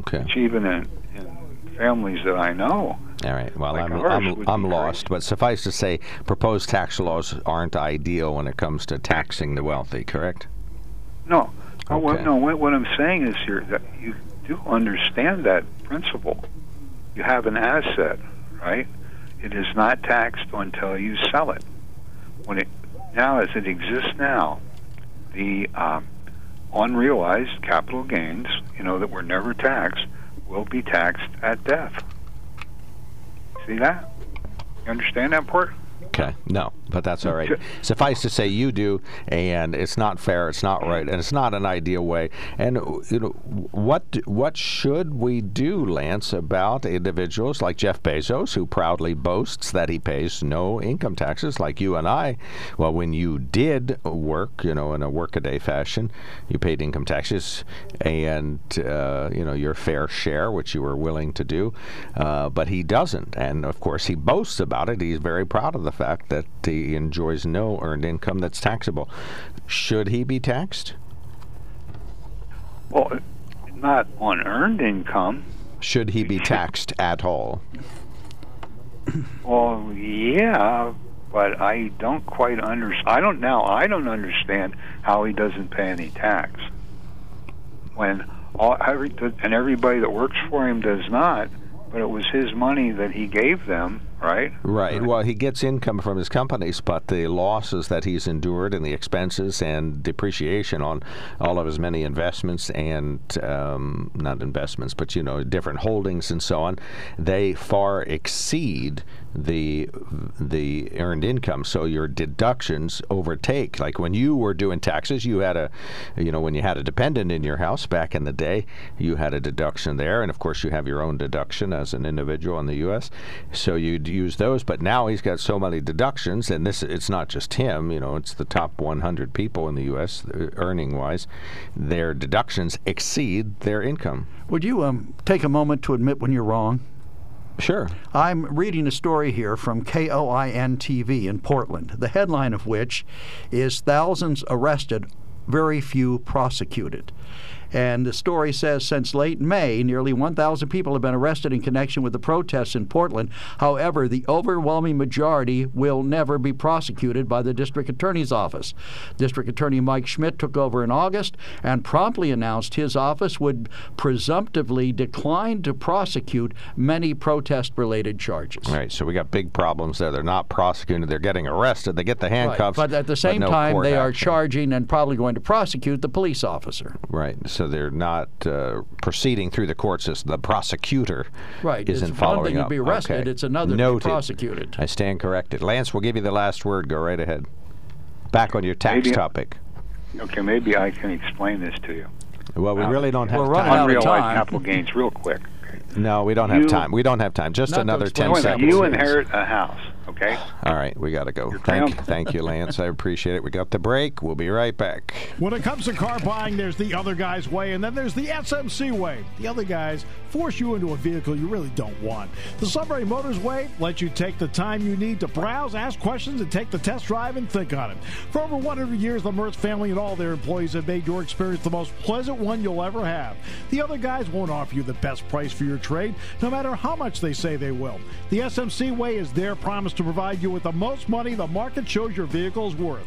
Okay. Which even in, in families that I know, All right. Well, Like I'm I'm, I'm lost, but suffice to say, proposed tax laws aren't ideal when it comes to taxing the wealthy. Correct? no, what, Okay. no. What, what I'm saying is here that you do understand that principle. You have an asset, right? It is not taxed until you sell it. When it now, as it exists now, the um, unrealized capital gains, you know, that were never taxed, will be taxed at death. See that? You understand that part? Okay. No, but that's all right. Suffice to say, you do, and it's not fair. It's not right, and it's not an ideal way. And you know, what what should we do, Lance, about individuals like Jeff Bezos, who proudly boasts that he pays no income taxes, like you and I? Well, when you did work, you know, in a workaday fashion, you paid income taxes, and uh, you know your fair share, which you were willing to do. Uh, but he doesn't, and of course he boasts about it. He's very proud of the fact that he enjoys no earned income that's taxable. Should he be taxed? Well, not on earned income. Should he be taxed at all? Well, yeah, but I don't quite understand. I don't now. I don't understand how he doesn't pay any tax when all every and everybody that works for him does not. But it was his money that he gave them, right? Right. Well, he gets income from his companies, but the losses that he's endured and the expenses and depreciation on all of his many investments and um, not investments, but you know, different holdings and so on, they far exceed the the earned income. So your deductions overtake. Like when you were doing taxes, you had a, you know, when you had a dependent in your house back in the day, you had a deduction there, and of course you have your own deduction as an individual in the U.S. So you'd use those. But now he's got so many deductions, and this it's not just him. You know, it's the top 100 people in the U.S. earning wise. Their deductions exceed their income. Would you um, take a moment to admit when you're wrong? Sure. I'm reading a story here from KOIN TV in Portland, the headline of which is Thousands Arrested, Very Few Prosecuted. And the story says since late May, nearly 1,000 people have been arrested in connection with the protests in Portland. However, the overwhelming majority will never be prosecuted by the district attorney's office. District Attorney Mike Schmidt took over in August and promptly announced his office would presumptively decline to prosecute many protest related charges. Right. So we got big problems there. They're not prosecuted. They're getting arrested. They get the handcuffs. Right. But at the same no time, they are charging and probably going to prosecute the police officer. Right. So they're not uh, proceeding through the court system. The prosecutor Right. isn't it's following one thing up. to be arrested, Okay. it's another Noted. to be prosecuted. I stand corrected. Lance, we'll give you the last word. Go right ahead. Back on your tax Maybe- topic. Okay, maybe I can explain this to you. Well, we Uh, really don't have time. We're time. running out of time. capital gains, real quick. No, we don't have time. We don't have time. Just another 10 Wait a minute, seconds. you inherit a house, okay? All right, we got to go. Thank you, thank you, Lance. I appreciate it. We got the break. We'll be right back. When it comes to car buying, there's the other guy's way, and then there's the SMC way. The other guys force you into a vehicle you really don't want. The Sunbury Motors way lets you take the time you need to browse, ask questions, and take the test drive and think on it. For over 100 years, the Mertz family and all their employees have made your experience the most pleasant one you'll ever have. The other guys won't offer you the best price for your trade, no matter how much they say they will. The SMC way is their promise to provide you with the most money the market shows your vehicle is worth.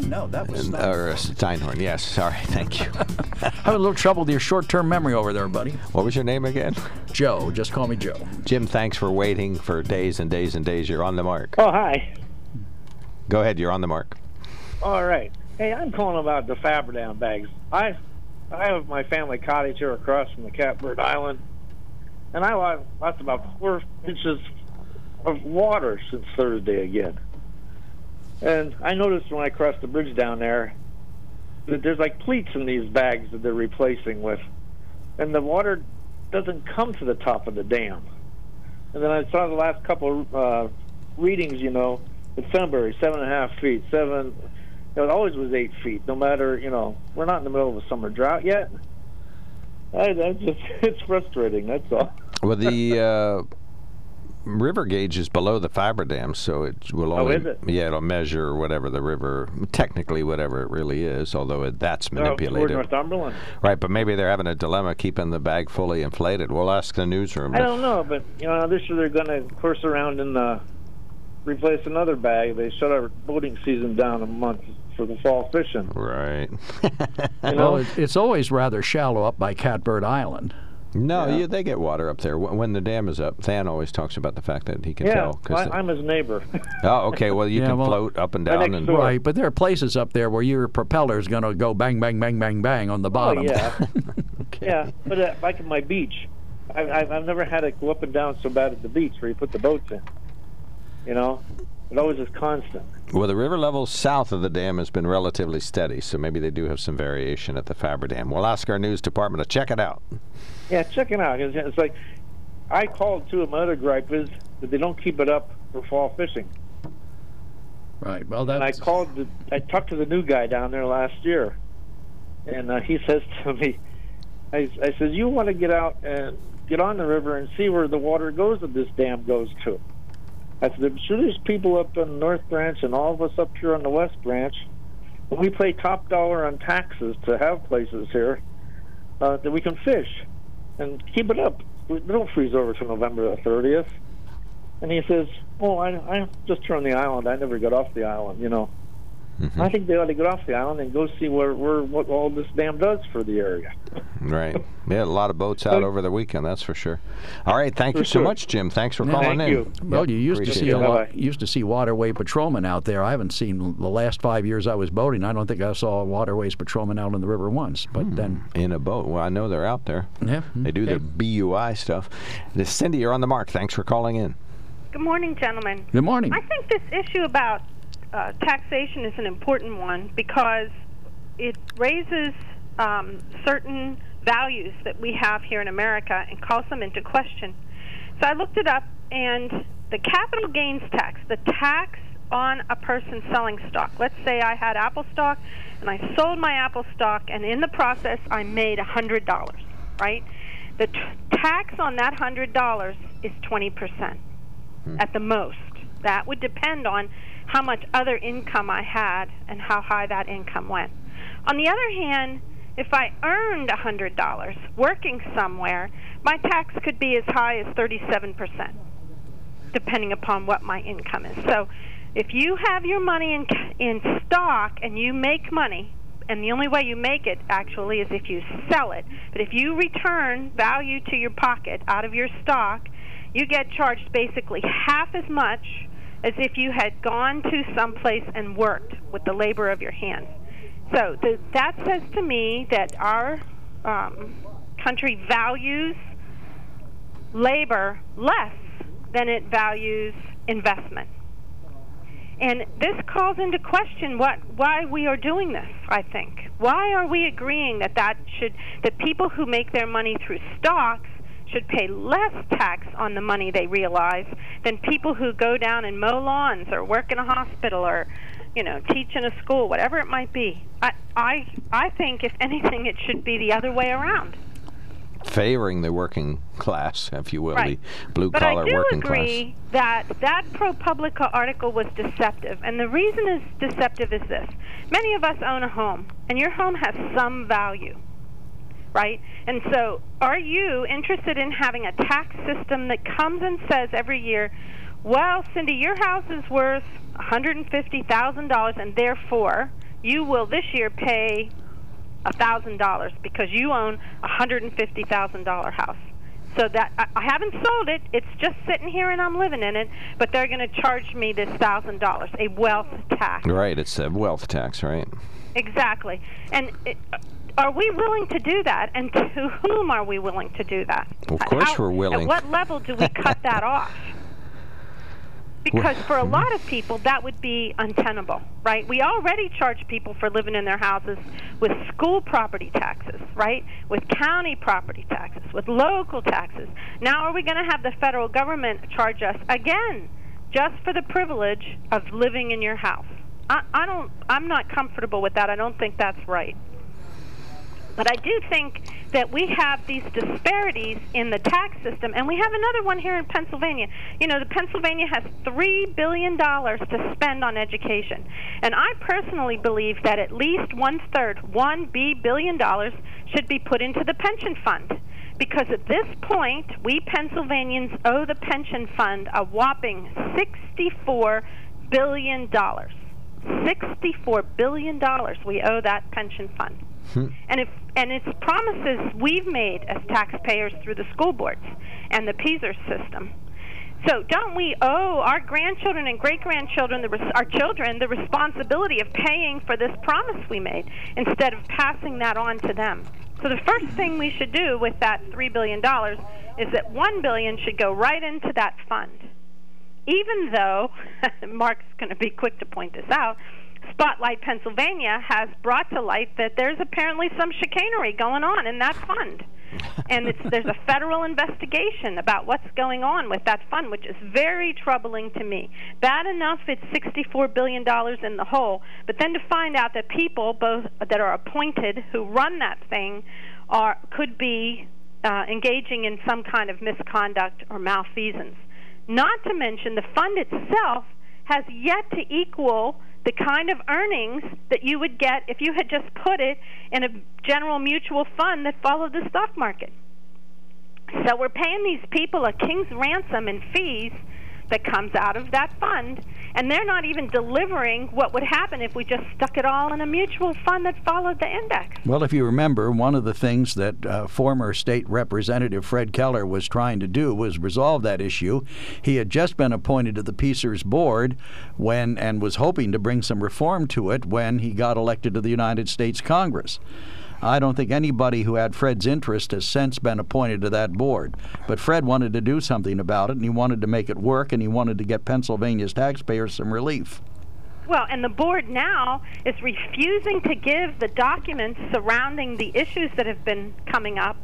No, that was Uh, Or uh, Steinhorn, yes. Sorry, thank you. Having a little trouble with your short-term memory over there, buddy. What was your name again? Joe. Just call me Joe. Jim, thanks for waiting for days and days and days. You're on the mark. Oh, hi. Go ahead, you're on the mark. All right. Hey, I'm calling about the Fabridam bags. I I have my family cottage here across from the Catbird Island, and I lost, lost about four inches of water since Thursday again. And I noticed when I crossed the bridge down there that there's like pleats in these bags that they're replacing with, and the water doesn't come to the top of the dam. And then I saw the last couple uh, readings, you know, in Sunbury, seven and a half feet, seven. It always was eight feet. No matter, you know, we're not in the middle of a summer drought yet. I, that's just it's frustrating. That's all. Well, the uh, river gauge is below the Fabridam, so it will Oh, only is it? yeah it'll measure whatever the river technically whatever it really is, although it, that's Oh, toward manipulated. Northumberland. Right, but maybe they're having a dilemma keeping the bag fully inflated. We'll ask the newsroom. I don't know, but you know, this year they're going to course around and uh, replace another bag. They shut our boating season down a month for the fall fishing. Right. You know? Well, it, it's always rather shallow up by Catbird Island. No, Yeah. you, they get water up there. When the dam is up, Than always talks about the fact that he can yeah, tell. 'cause well, I, I'm his neighbor. oh, okay. Well, you Yeah, can well- float up and down. and. Right, but there are places up there where your propeller is going to go bang, bang, bang, bang, bang on the bottom. Oh yeah, yeah. But uh, like at my beach, I, I've, I've never had it go up and down so bad at the beach where you put the boats in. You know, it always is constant. Well, the river level south of the dam has been relatively steady, so maybe they do have some variation at the Fabridam. We'll ask our news department to check it out. Yeah, check it out. It's, it's like I called two of My other gripe is that they don't keep it up for fall fishing. Right. Well, And I called. The, I talked to the new guy down there last year, and uh, he says to me, I, I says, "You want to get out and get on the river and see where the water goes that this dam goes to." I said, "I'm sure there's people up on the North Branch and all of us up here on the West Branch. We pay top dollar on taxes to have places here uh, that we can fish and keep it up. We don't freeze over till November the 30th." And he says, "Oh, I, I just turned the island. I never got off the island. You know, Mm-hmm. I think they ought to get off the island and go see where, where what all this dam does for the area." Right. Yeah, a lot of boats out over the weekend, that's for sure. All right. Thank you so sure. much, Jim. Thanks for Yeah. calling Thank in. you. well, you used to appreciate see a lot, used to see waterway patrolmen out there. I haven't seen the last five years I was boating. I don't think I saw waterways patrolmen out on the river once. But hmm. then, in a boat. Well, I know they're out there. yeah, They do okay. the BUI stuff. This, Cindy, you're on the mark. Thanks for calling in. Good morning, gentlemen. Good morning. I think this issue about uh, taxation is an important one because it raises um, certain values that we have here in America and calls them into question. So I looked it up, and the capital gains tax, the tax on a person selling stock. Let's say I had Apple stock and I sold my Apple stock, and in the process, I made $100, right? The t- tax on that $100 is 20% at the most. That would depend on how much other income I had and how high that income went. On the other hand, if I earned $100 working somewhere, my tax could be as high as 37%, depending upon what my income is. So if you have your money in, in stock and you make money, and the only way you make it actually is if you sell it. But if you return value to your pocket out of your stock, you get charged basically half as much as if you had gone to some place and worked with the labor of your hands. So th- that says to me that our um, country values labor less than it values investment. And this calls into question what why we are doing this, I think. Why are we agreeing that that should that people who make their money through stocks should pay less tax on the money they realize than people who go down and mow lawns or work in a hospital or you know teach in a school whatever it might be i i i think if anything it should be the other way around Favoring the working class, if you will, Right. the blue collar working class. but I do agree that that ProPublica article was deceptive, and the reason it's deceptive is this: many of us own a home, and your home has some value, right? And so, are you interested in having a tax system that comes and says every year, "Well, Cindy, your house is worth one hundred and fifty thousand dollars, and therefore." you will this year pay $1,000 because you own a $150,000 house. So that I, I haven't sold it; it's just sitting here and I'm living in it. But they're going to charge me this thousand dollars, a wealth tax. Right, it's a wealth tax, right? Exactly. And it, are we willing to do that? And to whom are we willing to do that? Of course, we're willing. At what level do we cut that off? Because for a lot of people, that would be untenable, right? We already charge people for living in their houses with school property taxes, right? With county property taxes, with local taxes. Now, are we going to have the federal government charge us again just for the privilege of living in your house? I, I don't. I'm not comfortable with that. I don't think that's right. But I do think that we have these disparities in the tax system, and we have another one here in Pennsylvania. You know, the Pennsylvania has three billion dollars to spend on education, and I personally believe that at least one third, one b billion dollars, should be put into the pension fund. Because at this point, we Pennsylvanians owe the pension fund a whopping $64 billion. $64 billion we owe that pension fund. Hmm. And if and it's promises we've made as taxpayers through the school boards and the PSERS system. So don't we owe our grandchildren and great grandchildren, our children, the responsibility of paying for this promise we made instead of passing that on to them? So the first thing we should do with that three billion dollars is that one billion should go right into that fund. Even though Mark's going to be quick to point this out, Spotlight Pennsylvania has brought to light that there's apparently some chicanery going on in that fund. and it's, there's a federal investigation about what's going on with that fund, which is very troubling to me. Bad enough it's $64 billion in the hole, but then to find out that people, both that are appointed who run that thing, are could be uh, engaging in some kind of misconduct or malfeasance. Not to mention the fund itself has yet to equal the kind of earnings that you would get if you had just put it in a general mutual fund that followed the stock market. So we're paying these people a king's ransom in fees that comes out of that fund, and they're not even delivering what would happen if we just stuck it all in a mutual fund that followed the index. Well, if you remember, one of the things that uh, former state representative Fred Keller was trying to do was resolve that issue. He had just been appointed to the PSERS board when and was hoping to bring some reform to it when he got elected to the United States Congress. I don't think anybody who had Fred's interest has since been appointed to that board. But Fred wanted to do something about it, and he wanted to make it work, and he wanted to get Pennsylvania's taxpayers some relief. Well, and the board now is refusing to give the documents surrounding the issues that have been coming up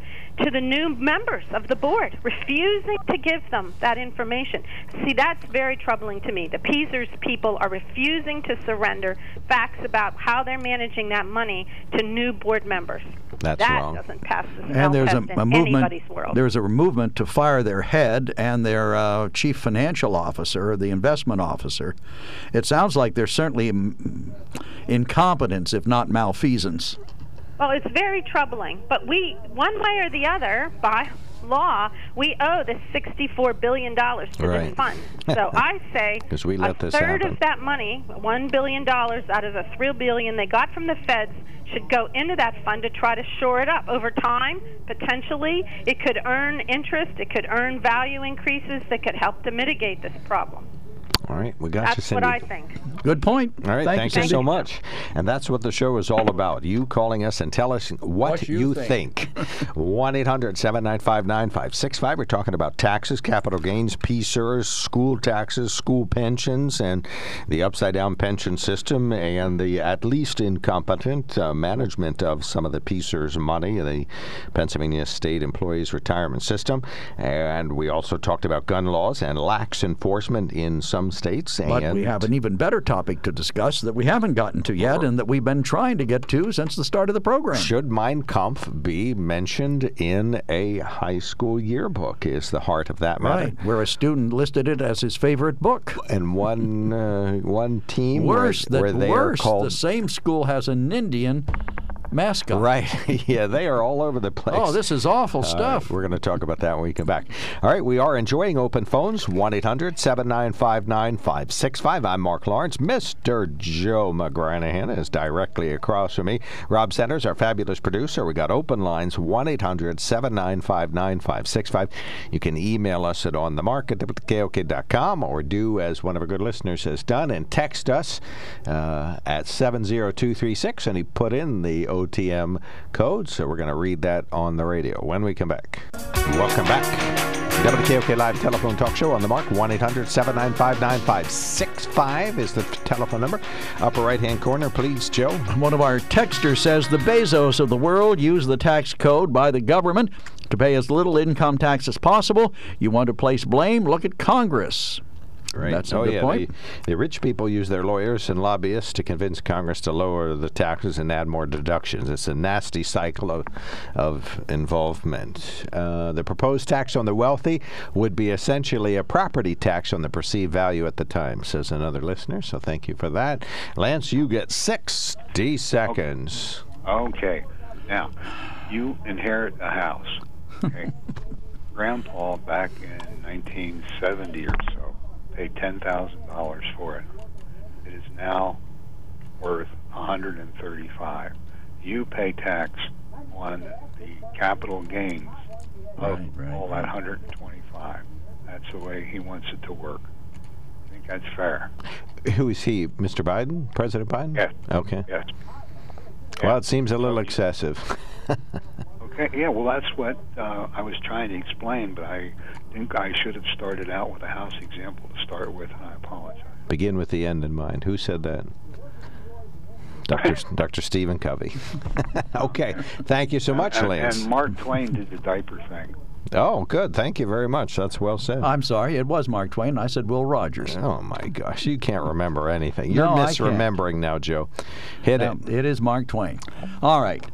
to the new members of the board, refusing to give them that information. See, that's very troubling to me. The PSERS people are refusing to surrender facts about how they're managing that money to new board members. That's that wrong. doesn't pass the smell and there's a, test in a movement. anybody's world. There's a movement to fire their head and their uh, chief financial officer, or the investment officer. It sounds like there's certainly mm, incompetence, if not malfeasance. Well, it's very troubling. But we, one way or the other, by law, we owe the $64 billion to Right. this fund. So I say we let a this third happen. of that money, $1 billion out of the 3 billion they got from the feds, should go into that fund to try to shore it up. Over time, potentially, it could earn interest, it could earn value increases that could help to mitigate this problem. All right, we got you, That's Cindy. what I think. Good point. All right, Thank thank, you, you, so much. And that's what the show is all about. You calling us and tell us what, What you think. 1 800 795 9565. We're talking about taxes, capital gains, PSERS, school taxes, school pensions, and the upside down pension system, and the at least incompetent uh, management of some of the PSERS money, the Pennsylvania State Employees Retirement System. And we also talked about gun laws and lax enforcement in some states. But and we have an even better topic to discuss that we haven't gotten to yet and that we've been trying to get to since the start of the program. Should Mein Kampf be mentioned in a high school yearbook? Is the heart of that matter. Right, where a student listed it as his favorite book. And one uh, one team Worse, where, that where they worse, are called the same school has an Indian mascot. Right. yeah, they are all over the place. Oh, this is awful stuff. we're going to talk about that when we come back. All right, we are enjoying open phones 1 800 795 9565. I'm Mark Lawrence. Mr. Joe McGranahan is directly across from me. Rob Centers, our fabulous producer. We got open lines 1 800 795 9565. You can email us at onthemark at KOK.com or do as one of our good listeners has done and text us uh, at 70236 and he put in the OTM code. So we're going to read that on the radio when we come back. Welcome back. WKOK Live Telephone Talk Show on the mark. 1 800 795 9565 is the telephone number. Upper right hand corner, please, Joe. One of our texters says the Bezos of the world use the tax code by the government to pay as little income tax as possible. You want to place blame? Look at Congress. Right. That's a oh, good yeah. point. The, the rich people use their lawyers and lobbyists to convince Congress to lower the taxes and add more deductions. It's a nasty cycle of, of involvement. Uh, the proposed tax on the wealthy would be essentially a property tax on the perceived value at the time, says another listener. So thank you for that. Lance, you get 60 seconds. Okay. Now, you inherit a house. Okay. Grandpa back in 1970 or so paid $10,000 for it. It is now worth 135. You pay tax on the capital gains of all that 125. That's the way he wants it to work. I think that's fair. Who is he? Mr. Biden? President Biden? Yes. Okay. Yes. Well, it seems a little excessive. Okay, yeah, well, that's what uh, I was trying to explain, but I think I should have started out with a house example to start with, and I apologize. Begin with the end in mind. Who said that? Dr. Dr. Stephen Covey. okay. Thank you so much, and, Lance. And Mark Twain did the diaper thing. Oh, good. Thank you very much. That's well said. I'm sorry, it was Mark Twain. I said Will Rogers. Oh my gosh, you can't remember anything. You're No, I can't. misremembering now, Joe. Hit No, it. It is Mark Twain. All right.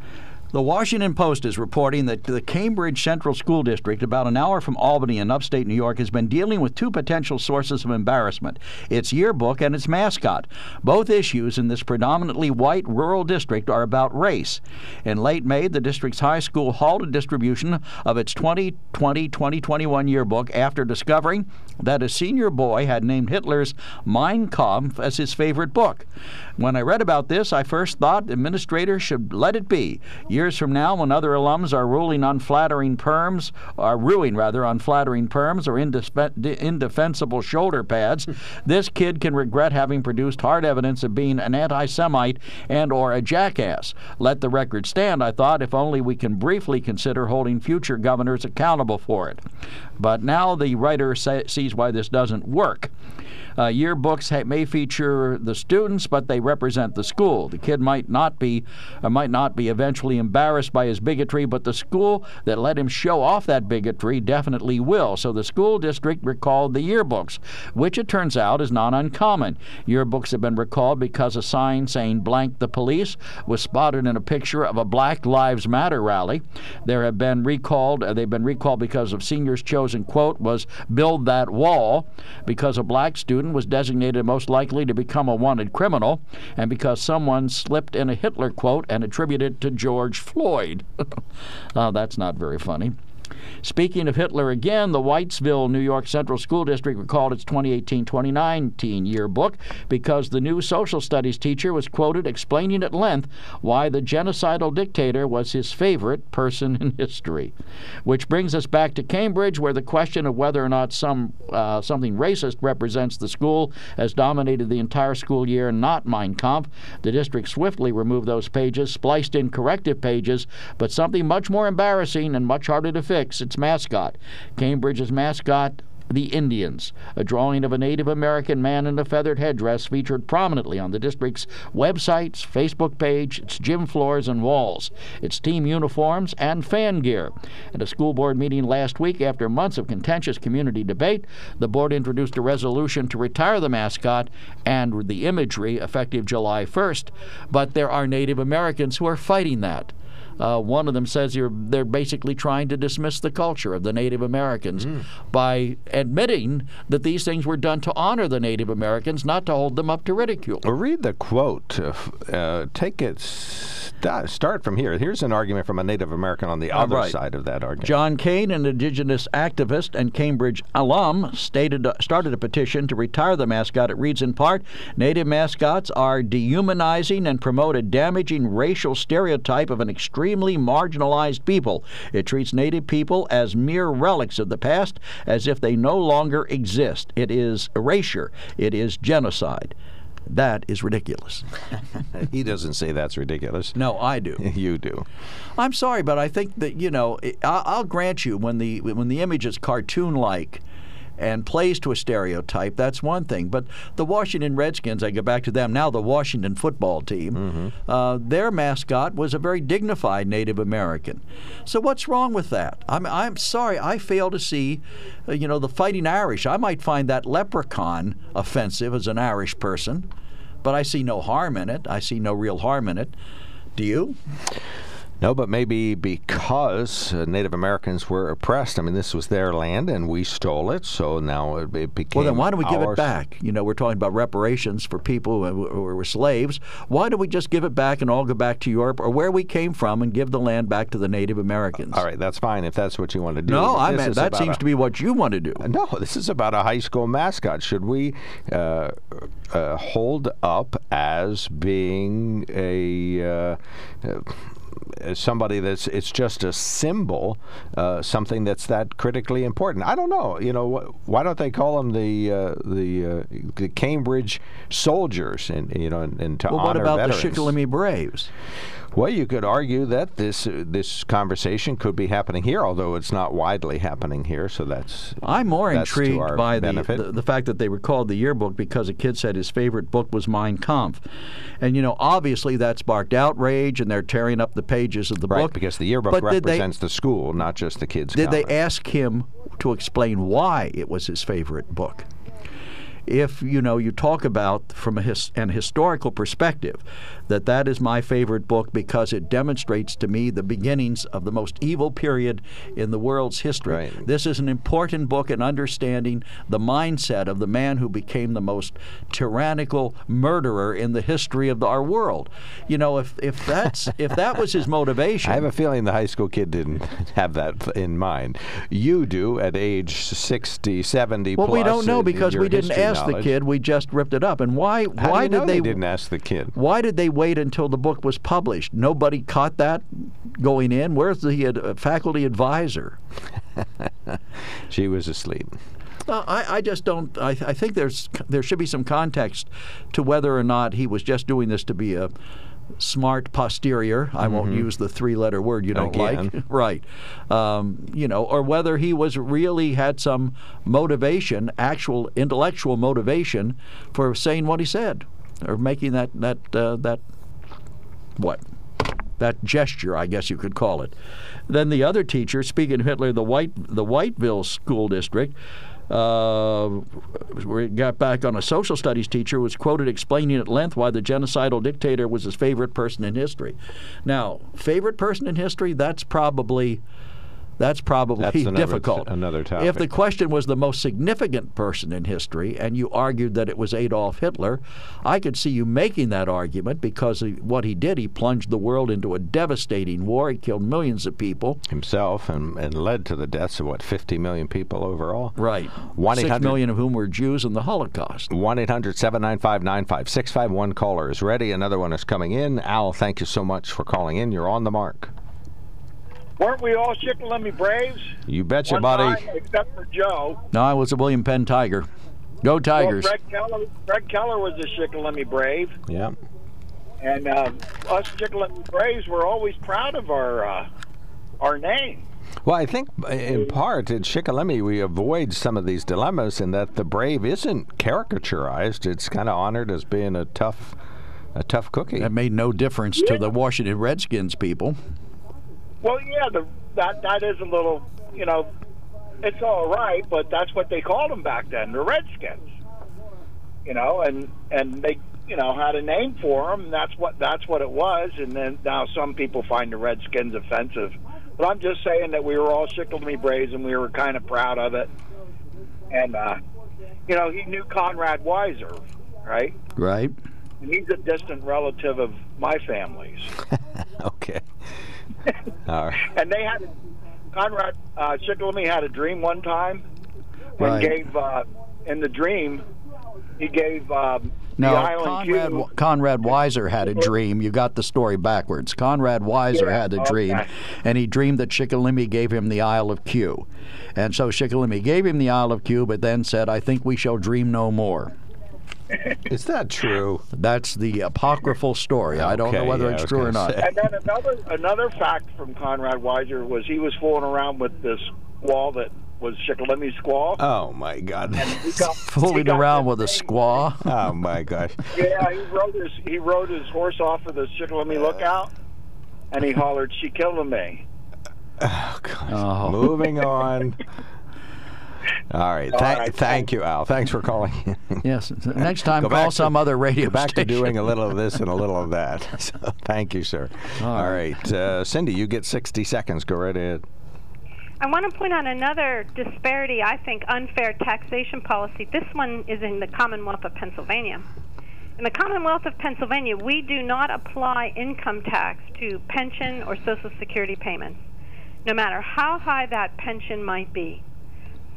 The Washington Post is reporting that the Cambridge Central School District, about an hour from Albany in upstate New York, has been dealing with two potential sources of embarrassment its yearbook and its mascot. Both issues in this predominantly white rural district are about race. In late May, the district's high school halted distribution of its 2020 2021 yearbook after discovering that a senior boy had named Hitler's Mein Kampf as his favorite book. When I read about this, I first thought administrators should let it be. Years from now, when other alums are ruling unflattering perms, are ruing rather unflattering perms or indispe- indefensible shoulder pads, this kid can regret having produced hard evidence of being an anti-Semite and or a jackass. Let the record stand, I thought, if only we can briefly consider holding future governors accountable for it. But now the writer sa- sees why this doesn't work. Uh, yearbooks ha- may feature the students, but they represent the school. The kid might not be, uh, might not be eventually embarrassed by his bigotry, but the school that let him show off that bigotry definitely will. So the school district recalled the yearbooks, which it turns out is not uncommon. Yearbooks have been recalled because a sign saying "blank the police" was spotted in a picture of a Black Lives Matter rally. There have been recalled. Uh, they've been recalled because of seniors' chosen quote was "build that wall," because a black student was designated most likely to become a wanted criminal, and because someone slipped in a Hitler quote and attributed it to George Floyd. oh, that's not very funny. Speaking of Hitler again, the Whitesville, New York Central School District recalled its 2018 2019 yearbook because the new social studies teacher was quoted explaining at length why the genocidal dictator was his favorite person in history. Which brings us back to Cambridge, where the question of whether or not some uh, something racist represents the school has dominated the entire school year, not Mein Kampf. The district swiftly removed those pages, spliced in corrective pages, but something much more embarrassing and much harder to fix its mascot. Cambridge's mascot, the Indians. A drawing of a Native American man in a feathered headdress featured prominently on the district's websites, Facebook page, its gym floors and walls, its team uniforms, and fan gear. At a school board meeting last week, after months of contentious community debate, the board introduced a resolution to retire the mascot and the imagery effective July 1st. But there are Native Americans who are fighting that. Uh, one of them says you're, they're basically trying to dismiss the culture of the Native Americans by admitting that these things were done to honor the Native Americans, not to hold them up to ridicule. Well, read the quote. Uh, uh, take it. St- start from here. Here's an argument from a Native American on the other right. side of that argument. John Kane, an indigenous activist and Cambridge alum, stated started a petition to retire the mascot. It reads in part Native mascots are dehumanizing and promote a damaging racial stereotype of an extremely marginalized people. It treats Native people as mere relics of the past, as if they no longer exist. It is erasure, it is genocide. That is ridiculous. he doesn't say that's ridiculous. No, I do. you do. I'm sorry, but I think that you know I'll grant you when the when the image is cartoon-like and plays to a stereotype, that's one thing. But the Washington Redskins, I go back to them now, the Washington football team, uh, their mascot was a very dignified Native American. So what's wrong with that? I'm I'm sorry, I fail to see, uh, you know, the Fighting Irish. I might find that leprechaun offensive as an Irish person, but I see no harm in it. I see no real harm in it. Do you? No, but maybe because uh, Native Americans were oppressed. I mean, this was their land, and we stole it, so now it, it became. Well, then why don't we give it back? You know, we're talking about reparations for people who, were slaves. Why don't we just give it back and all go back to Europe or where we came from and give the land back to the Native Americans? All right, that's fine if that's what you want to do. No, I mean that seems a- to be what you want to do. No, this is about a high school mascot. Should we uh, uh, hold up as being a uh, uh, somebody that's it's just a symbol, uh, something that's that critically important? I don't know. You know, wh- why don't they call them the uh, the, uh, the Cambridge soldiers? And you know, and, and to Well, what about veterans? the Shikellamy Braves? Well, you could argue that this uh, this conversation could be happening here, although it's not widely happening here. So that's I'm more that's intrigued by the, the the fact that they recalled the yearbook because a kid said his favorite book was Mein Kampf, and you know obviously that sparked outrage and they're tearing up the pages of the right, book. because the yearbook But did they- represents the school, not just the kids. Did they ask him to explain why it was his favorite book? If you know you talk about from a his, an historical perspective that that is my favorite book because it demonstrates to me the beginnings of the most evil period in the world's history. This is an important book in understanding the mindset of the man who became the most tyrannical murderer in the history of our world. You know, if if that's if that was his motivation, I have a feeling the high school kid didn't have that in mind. You do at age 60, 70 Well, plus. we don't know because we didn't history ask the kid. We just ripped it up. And why? How why do you know did they? didn't ask the kid? Why did they wait until the book was published? Nobody caught that going in. Where's the uh, faculty advisor? She was asleep. I, I just don't. I, I think there's there should be some context to whether or not he was just doing this to be a smart posterior. I won't Mhm. use the three-letter word you don't Again. like, right? Um, you know, or whether he was really had some motivation, actual intellectual motivation, for saying what he said, or making that that uh, that what that gesture, I guess you could call it. Then the other teacher, speaking of Hitler, the White the Whiteville School District, uh, we got back on a social studies teacher was quoted explaining at length why the genocidal dictator was his favorite person in history. Now, favorite person in history, that's probably that's probably That's another- difficult. another topic. If the question was the most significant person in history, and you argued that it was Adolf Hitler, I could see you making that argument because of what he did. He plunged the world into a devastating war. He killed millions of people. Himself and, and led to the deaths of what 50 million people overall. Right. One Six 800 million of whom were Jews in the Holocaust. 1 800 795 9565. One caller is ready. Another one is coming in. Al, thank you so much for calling in. You're on the mark. Weren't we all Shikellamy Braves? You betcha, One buddy. time, except for Joe. No, I was a William Penn Tiger. Go Tigers. Well, Fred Keller, Fred Keller was a Shikellamy Brave, Yeah. and um, us Shikellamy Braves were always proud of our uh, our name. Well, I think uh, in part at Shikellamy we avoid some of these dilemmas in that the brave isn't caricaturized. It's kind of honored as being a tough, a tough cookie. That made no difference to the Washington Redskins people. Well, yeah, the, that that is a little, you know, it's all right, but that's what they called them back then, the Redskins. You know, and and they you know, had a name for them. That's what that's what it was. And then now some people find the Redskins offensive, but I'm just saying that we were all Shikellamy Braves and we were kind of proud of it. And uh, you know, he knew Conrad Weiser, right? Right. And he's a distant relative of my family's. okay. All right. And they had Conrad uh, Shikellamy had a dream one time and Right. gave uh, in the dream he gave um, No, the island Conrad, Q- Conrad Weiser had a dream. You got the story backwards. Conrad Weiser Yeah, had a dream, okay. and he dreamed that Shikellamy gave him the Isle of Q. And so Shikellamy gave him the Isle of Q, but then said, I think we shall dream no more. Is that true? That's the apocryphal story. I don't know whether yeah, it's true or not. say. And then another another fact from Conrad Weiser was he was fooling around with this squall that was Shikellamy squaw. Oh my God! He got, Fooling around with a squaw. Oh my gosh! yeah, he rode his he rode his horse off of the Shikellamy lookout, and he hollered, "She killed me." Oh. Moving on. All right. All Thank, right, thank you, Al. Thanks for calling. Yes. Next time, Go call back to- some other radio Go back station. to doing a little of this and a little of that. So, thank you, sir. All right, uh, Cindy, you get 60 seconds. Go right ahead. I want to point out another disparity, I think, unfair taxation policy. This one is in the Commonwealth of Pennsylvania. In the Commonwealth of Pennsylvania, we do not apply income tax to pension or Social Security payments, no matter how high that pension might be.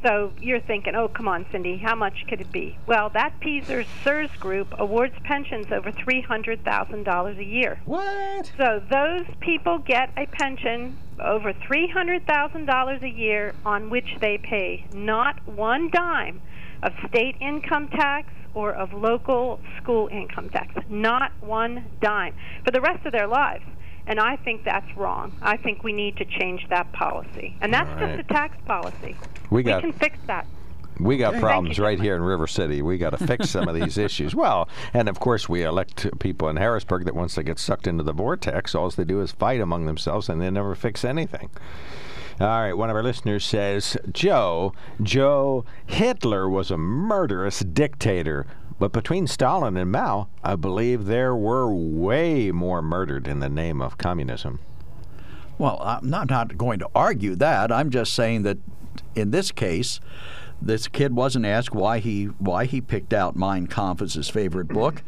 So you're thinking, oh, come on, Cindy, how much could it be? Well, that PSERS SERS group awards pensions over $300,000 a year. What? So those people get a pension over $300,000 a year on which they pay not one dime of state income tax or of local school income tax. Not one dime for the rest of their lives. And I think that's wrong. I think we need to change that policy. And that's right. just a tax policy. We got can fix that. we got Thank problems right here in River City. We got to fix some of these issues. Well, and of course we elect people in Harrisburg that once they get sucked into the vortex, all they do is fight among themselves and they never fix anything. All right, one of our listeners says, Joe, Joe, Hitler was a murderous dictator. But between Stalin and Mao, I believe there were way more murdered in the name of communism. Well, I'm not, going to argue that. I'm just saying that in this case, this kid wasn't asked why he why he picked out Mein Kampf as his favorite book.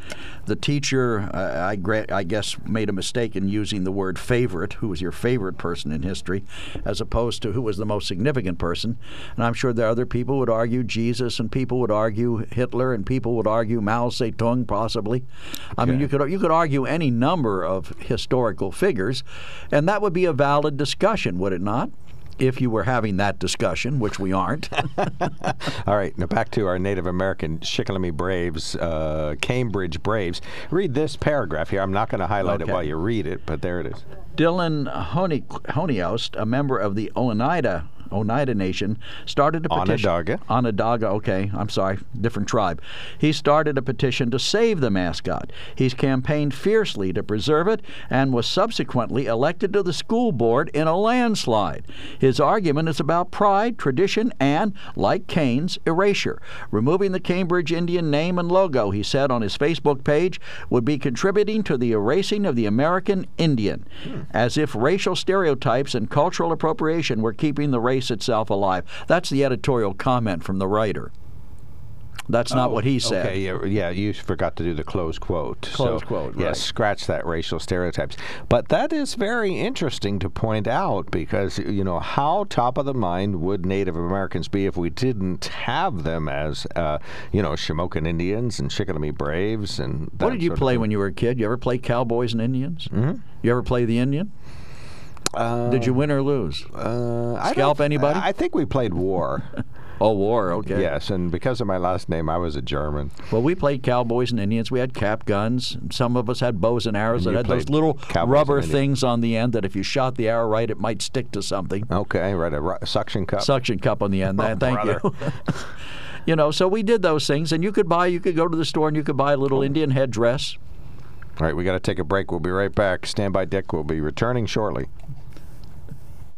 The teacher, uh, I, gra- I guess, made a mistake in using the word favorite. Who was your favorite person in history, as opposed to who was the most significant person? And I'm sure there are other people would argue Jesus, and people would argue Hitler, and people would argue Mao Zedong, possibly. I mean, you could you could argue any number of historical figures, and that would be a valid discussion, would it not? If you were having that discussion, which we aren't. All right, now back to our Native American Shikellamy Braves, uh, Cambridge Braves. Read this paragraph here. I'm not going to highlight Okay. it while you read it, but there it is. Dylan Honi- Honiost, a member of the Oneida Oneida Nation, started a petition. Onondaga. Onondaga, okay, I'm sorry, different tribe. He started a petition to save the mascot. He's campaigned fiercely to preserve it and was subsequently elected to the school board in a landslide. His argument is about pride, tradition, and, like Kane's, erasure. Removing the Cambridge Indian name and logo, he said on his Facebook page, would be contributing to the erasing of the American Indian, hmm. as if racial stereotypes and cultural appropriation were keeping the race itself alive. That's the editorial comment from the writer. That's not what he said. Okay, yeah, yeah, you forgot to do the close quote. Close So, quote, Yes, scratch that racial stereotypes. But that is very interesting to point out because, you know, how top of the mind would Native Americans be if we didn't have them as, uh, you know, Shamokin Indians and Shikellamy Braves and that What did you play when you were a kid? You ever play Cowboys and Indians? Mm-hmm. You ever play the Indian? Did you win or lose? Uh, I Scalp anybody? I think we played war. oh, war. Okay. Yes, and because of my last name, I was a German. Well, we played Cowboys and Indians. We had cap guns. Some of us had bows and arrows And that had those little rubber things on the end that if you shot the arrow right, it might stick to something. Okay, right, a ru- suction cup. Suction cup on the end. Oh, Thank you. you know, so we did those things, and you could buy. You could go to the store and you could buy a Oh. little Indian headdress. All right, we got to take a break. We'll be right back. Stand by, Dick. We'll be returning shortly.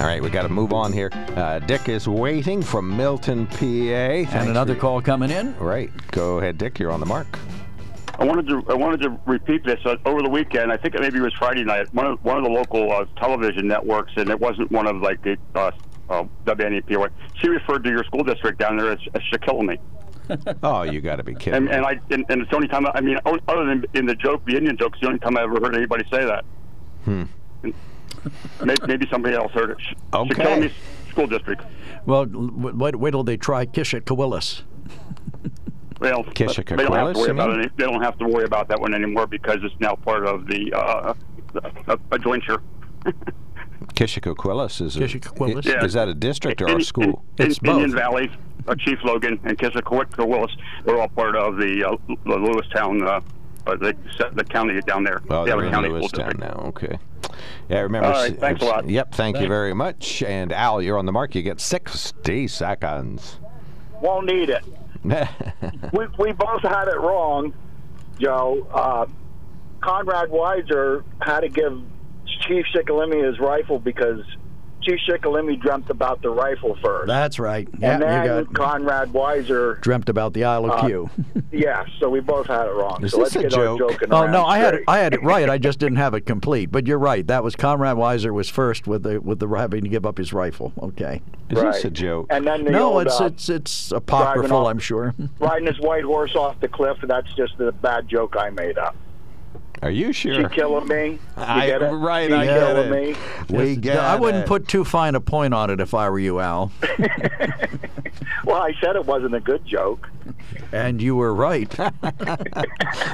All right, we got to move on here. Uh, Dick is waiting from Milton, PA. Thanks And another for- call coming in. Right. Go ahead, Dick. You're on the mark. I wanted to I wanted to repeat this uh, over the weekend. I think it maybe it was Friday night. One of one of the local uh, television networks, and it wasn't one of like the uh, uh, WNEP. or She referred to your school district down there as, as Shaquillamy. Oh, you got to be kidding. And, and I and, and it's the only time I mean, other than in the joke, the Indian joke, it's the only time I ever heard anybody say that. Hmm. Maybe, maybe somebody else heard it. Sh- Okay. Shaquillamy School District. Well, w- wait, wait till they try Kishacoquillas. Well, Kishika they don't have to worry about it. They don't have to worry about that one anymore because it's now part of the uh, a, a jointure. Kishacoquillas is a, Kishacoquillas? i- Yeah. Is that a district or a In- school? In, in, Indian Valley, uh, Chief Logan, and Kishikaquit Willis, they're all part of the, uh, the Lewistown, the, the county down there. Oh, they have they're a in county school Lewistown district. now. Okay. Yeah, I remember. All right, thanks a lot. Yep, thank you very much. And Al, you're on the mark. You get 60 seconds. Won't need it. we we both had it wrong, Joe. Uh, Conrad Weiser had to give Chief Shikellamy his rifle because Chief Shikellamy dreamt about the rifle first. That's right. Yeah, and then you got Conrad Weiser, dreamt about the Isle of Uh, Q. yeah. So we both had it wrong. Is so this let's a get joke? joking Oh no, I had it. I had it right. I just didn't have it complete. But you're right. That was Conrad Weiser was first with the with the having to give up his rifle. Okay. Is this a joke? And then the no, old, it's uh, it's it's driving apocryphal. off- I'm sure. riding his white horse off the cliff. That's just a bad joke I made up. Are you sure? She sure? killing me. You I- get it? right, She I get killing it. me. We Just- get I wouldn't it. put too fine a point on it if I were you, Al. Well, I said it wasn't a good joke. And you were right.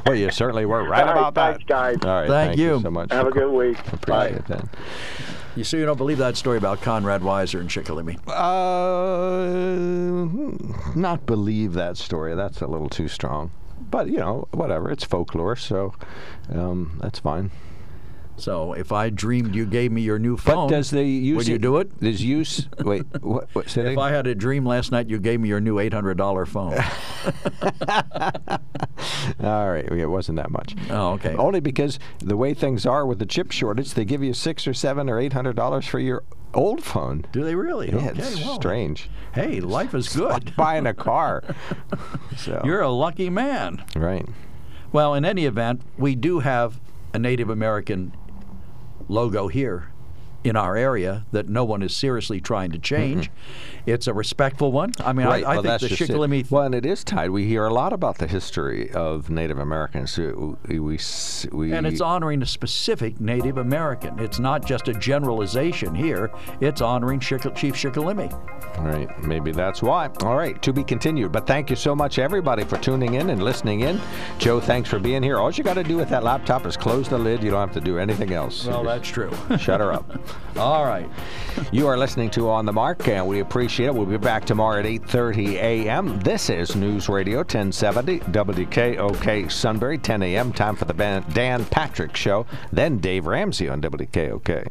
well, you certainly were right All right, about that. thanks, guys. All right, Thank thank you you. so much. Have a good week. Appreciate that. You see, you don't believe that story about Conrad Weiser and Shikellamy. Uh, not believe that story. That's a little too strong. But you know, whatever. It's folklore, so um, that's fine. So if I dreamed you gave me your new phone, But does the use would you do it? Does use wait? What? what If that I had a dream last night, you gave me your new $800 phone. All right, it wasn't that much. Oh, okay. Only because the way things are with the chip shortage, they give you six or seven or eight hundred dollars for your old phone. Do they really? Yeah, okay, it's well, strange. Hey, life is It's like good. buying a car. so You're a lucky man. right. Well, in any event, we do have a Native American logo here in our area that no one is seriously trying to change. Mm-hmm. It's a respectful one. I mean, right. I, I well, think the. Shikellamy Well, and it is tied. We hear a lot about the history of Native Americans. We we, we And it's honoring a specific Native American. It's not just a generalization here. It's honoring Shik- Chief Shikellamy. Right. Maybe that's why. All right. To be continued. But thank you so much, everybody, for tuning in and listening in. Joe, thanks for being here. All you got to do with that laptop is close the lid. You don't have to do anything else. Well, that's true. Shut her up. All right. You are listening to On the Mark, and we appreciate it. We'll be back tomorrow at 8.30 a.m. This is News Radio 1070 WKOK Sunbury, 10 a.m. Time for the Dan Patrick Show. Then Dave Ramsey on WKOK.